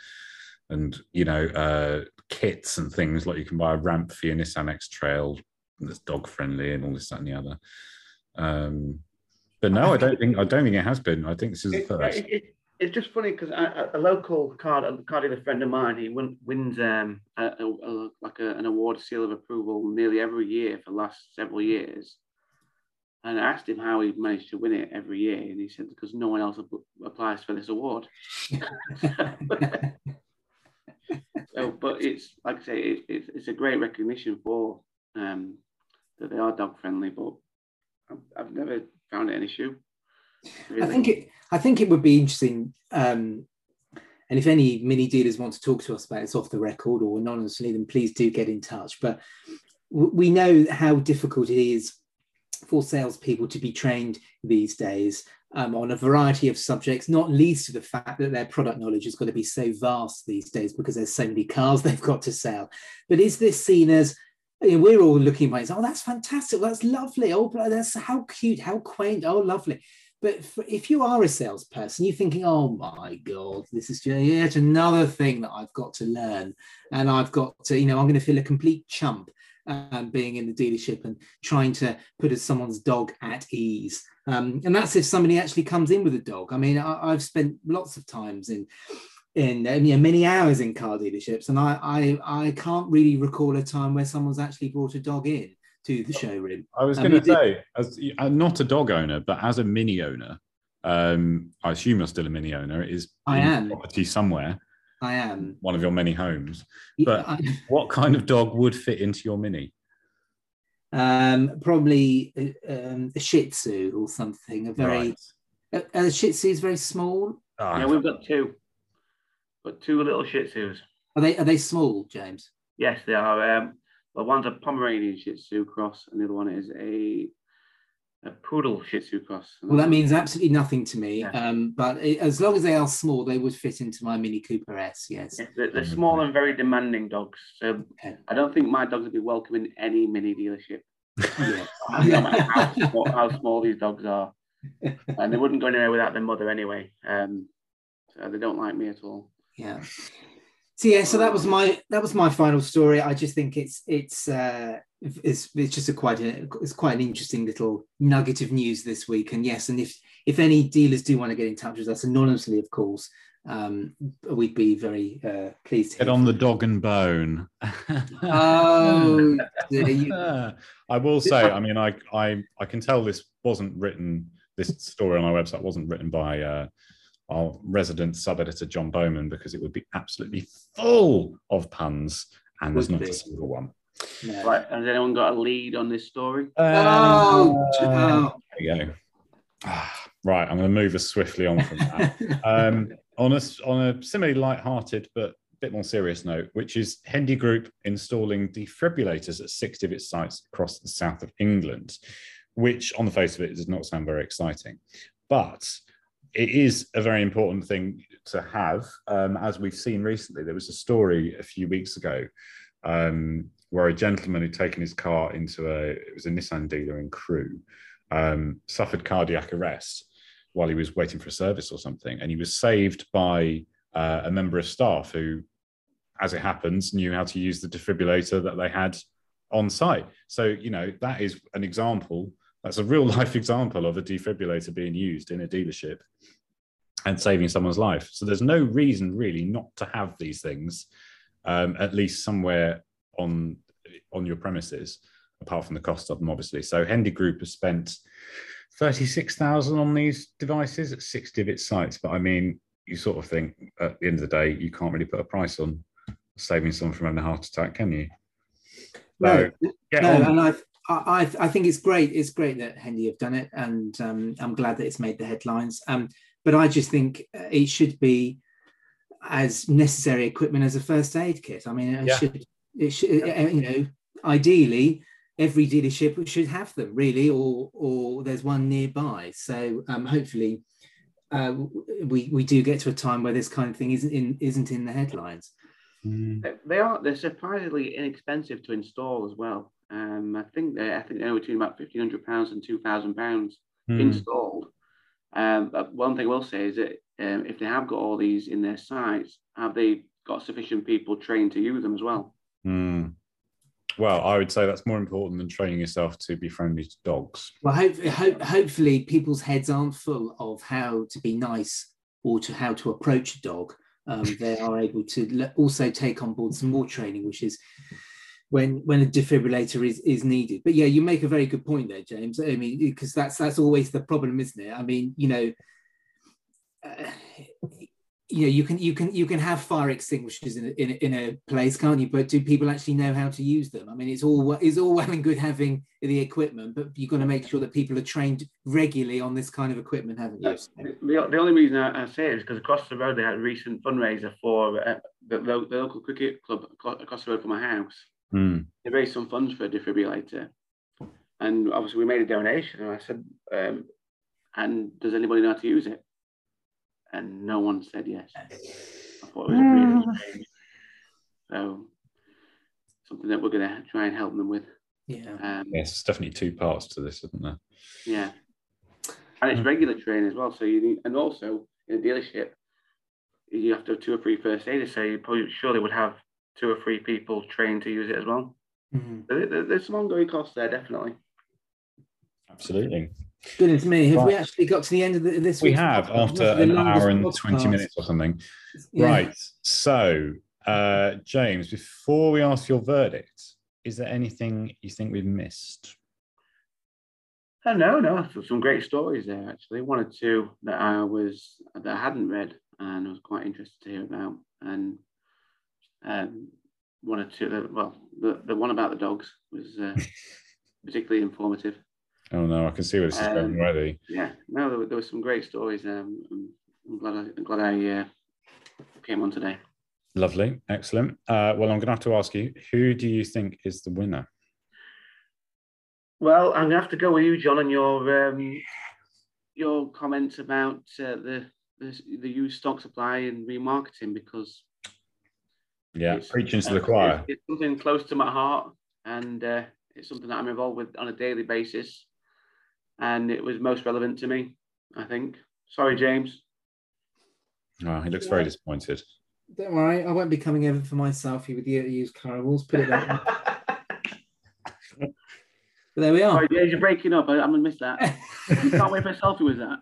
And, you know, uh, kits and things like you can buy a ramp for your Nissan X Trail that's dog friendly and all this, that, and the other. Um, but no, I don't think I don't think it has been. I think this is the first. It, it, it's just funny because a, a, local car, a car dealer friend of mine, he win, wins um, a, a, like an award seal of approval nearly every year for the last several years. And I asked him how he managed to win it every year, and he said because no one else applies for this award. [laughs] [laughs] [laughs] so, but it's like I say, it, it's, it's a great recognition for um, that they are dog friendly. But I've, I've never found it an issue. Really. I think it. I think it would be interesting. Um, and if any mini dealers want to talk to us about it off the record or anonymously, then please do get in touch. But we know how difficult it is for salespeople to be trained these days um, on a variety of subjects, not least to the fact that their product knowledge is going to be so vast these days because there's so many cars [laughs] they've got to sell. But is this seen as you know, we're all looking at oh, that's fantastic, that's lovely, oh, that's how cute, how quaint, oh, lovely. But for, if you are a salesperson, you're thinking, oh my God, this is yet another thing that I've got to learn. And I've got to, you know, I'm going to feel a complete chump um, being in the dealership and trying to put as someone's dog at ease. Um, and that's if somebody actually comes in with a dog. I mean, I, have spent lots of times in in you know, many hours in car dealerships, and I, I I can't really recall a time where someone's actually brought a dog in to the showroom. I was going to say, as uh, not a dog owner, but as a mini owner, um, I assume you're still a mini owner. It is I am property somewhere. I am one of your many homes. But yeah, [laughs] what kind of dog would fit into your mini? Um, probably uh, um, a Shih Tzu or something. A very right. a, a Shih Tzu is very small. Oh, yeah, we've got two. Got two little Shih Tzus. Are they are they small, James? Yes, they are. Um, well, one's a Pomeranian Shih Tzu cross, and the other one is a a poodle Shih Tzu cross. Well, that means absolutely nothing to me. Yeah. Um, but it, as long as they are small, they would fit into my Mini Cooper S. Yes, yeah, they're, they're, small and very demanding dogs. So okay. I don't think my dogs would be welcome in any mini dealership. Yeah. [laughs] how, [laughs] small, how, small, these dogs are, and they wouldn't go anywhere without their mother anyway. Um, so they don't like me at all. Yeah. So yeah, so that was my that was my final story. I just think it's it's uh, it's it's just a quite a it's quite an interesting little nugget of news this week. And yes, and if if any dealers do want to get in touch with us anonymously, of course, um, we'd be very uh, pleased. Get on the dog and bone. oh, you... [laughs] I will say. I mean, I I I can tell this wasn't written. This story on our website wasn't written by. Uh, our resident sub editor John Bowman because it would be absolutely full of puns, and there's not a single one. Yeah. Right, has anyone got a lead on this story? oh, uh, there you go. Ah, [sighs] right, I'm going to move us swiftly on from that. [laughs] um, on a on a similarly light-hearted but bit more serious note, which is Hendy Group installing defibrillators at 60 of its sites across the south of England, which on the face of it does not sound very exciting. But it is a very important thing to have. Um, as we've seen recently, there was a story a few weeks ago um, where a gentleman had taken his car into a it was a Nissan dealer in Crewe, um, suffered cardiac arrest while he was waiting for a service or something, and he was saved by uh, a member of staff who, as it happens, knew how to use the defibrillator that they had on site. So you know that is an example that's a real [laughs] life example of a defibrillator being used in a dealership and saving someone's life. So there's no reason really not to have these things, um, at least somewhere on on your premises, apart from the cost of them, obviously. So Hendy Group has spent thirty-six thousand on these devices at sixty of its sites. But I mean, you sort of think at the end of the day, you can't really put a price on saving someone from having a heart attack, can you? No, so, no, and I I, I think it's great. It's great that Hendy have done it, and um, I'm glad that it's made the headlines. Um, but I just think it should be as necessary equipment as a first aid kit. I mean, it yeah. should, it should, yeah. you know, ideally every dealership should have them, really, or or there's one nearby. So um, hopefully, uh, we we do get to a time where this kind of thing isn't in isn't in the headlines. Mm. They are. They're surprisingly inexpensive to install as well. Um, I think they, I think they're between about fifteen hundred pounds and two thousand pounds. mm. installed. Um, but one thing I will say is that um, if they have got all these in their sites, have they got sufficient people trained to use them as well? Mm. Well, I would say that's more important than training yourself to be friendly to dogs. Well, hope, hope, hopefully, people's heads aren't full of how to be nice or to how to approach a dog. Um, they are able to also take on board some more training, which is when when a defibrillator is is needed. But yeah, you make a very good point there, James. I mean, because that's that's always the problem, isn't it? I mean, you know. Uh, you know you can you can you can have fire extinguishers in a, in a, in a place can't you but do people actually know how to use them i mean it's all it's all well and good having the equipment but you've got to make sure that people are trained regularly on this kind of equipment haven't you the, the only reason i, say it is because across the road they had a recent fundraiser for uh, the, the, local cricket club across the road from my house mm. they raised some funds for a defibrillator and obviously we made a donation and i said um, and does anybody know how to use it and no one said yes. I thought it was really ah. So something that we're going to try and help them with. Yeah. Um, yes, it's definitely two parts to this, isn't there? Yeah. And it's hmm. regular training as well. So you need, and also in a dealership, you have to have two or three first aiders. So you probably surely would have two or three people trained to use it as well. Mm-hmm. there's some ongoing costs there, definitely. Absolutely. Goodness me, have right. we actually got to the end of the, this? We have after an hour and podcast. 20 minutes or something. Yeah. Right. So, uh, James, before we ask your verdict, is there anything you think we've missed? Oh, no, no. Some great stories there, actually. One or two that I was that I hadn't read and I was quite interested to hear about. And um, one or two, well, the, the one about the dogs was uh, [laughs] particularly informative. Oh no, I can see where this is um, going already. Yeah, no, there, there were some great stories. Um, I'm glad I, I'm glad I uh, came on today. Lovely, excellent. Uh, well, I'm going to have to ask you, who do you think is the winner? Well, I'm going to have to go with you, John, and your um, your comments about uh, the, the the used stock supply and remarketing because yeah, preaching to the choir. It's, it's, something close to my heart, and uh, it's something that I'm involved with on a daily basis and it was most relevant to me, I think. Sorry, James. Oh, he looks very disappointed. Don't worry, I won't be coming over for my selfie with you to use caramels. Put it that [laughs] but there we are. Sorry, James, you're breaking up. I, am gonna miss that. you can't wait for [laughs] a selfie with that.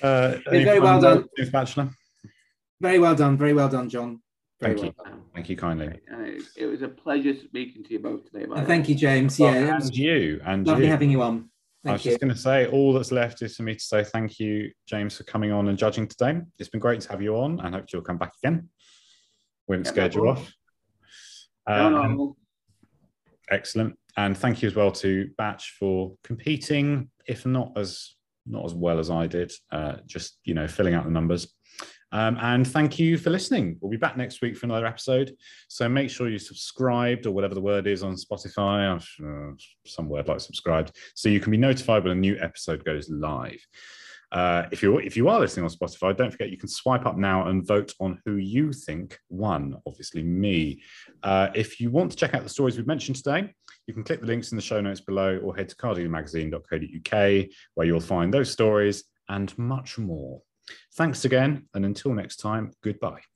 Uh, very well done, James Bachelor. Very well done. Very well done, John. Very thank well you. Done. Thank you kindly. It, it, was a pleasure speaking to you both today. thank you, James. Yeah, well, and you. And lovely you. having you on. Thank I was you. just going to say, all that's left is for me to say thank you, James, for coming on and judging today. It's been great to have you on, and hope you'll come back again. We haven't yeah, scared you off. No, no. Excellent, and thank you as well to Batch for competing, if not as not as well as I did, uh, just you know filling out the numbers. Um, and thank you for listening. We'll be back next week for another episode. So make sure you subscribed or whatever the word is on Spotify, uh, some word like subscribed, so you can be notified when a new episode goes live. Uh, if you if you are listening on Spotify, don't forget you can swipe up now and vote on who you think won. Obviously, me. Uh, if you want to check out the stories we've mentioned today, you can click the links in the show notes below, or head to cardealermagazine.co.uk, where you'll find those stories and much more. Thanks again, and until next time, goodbye.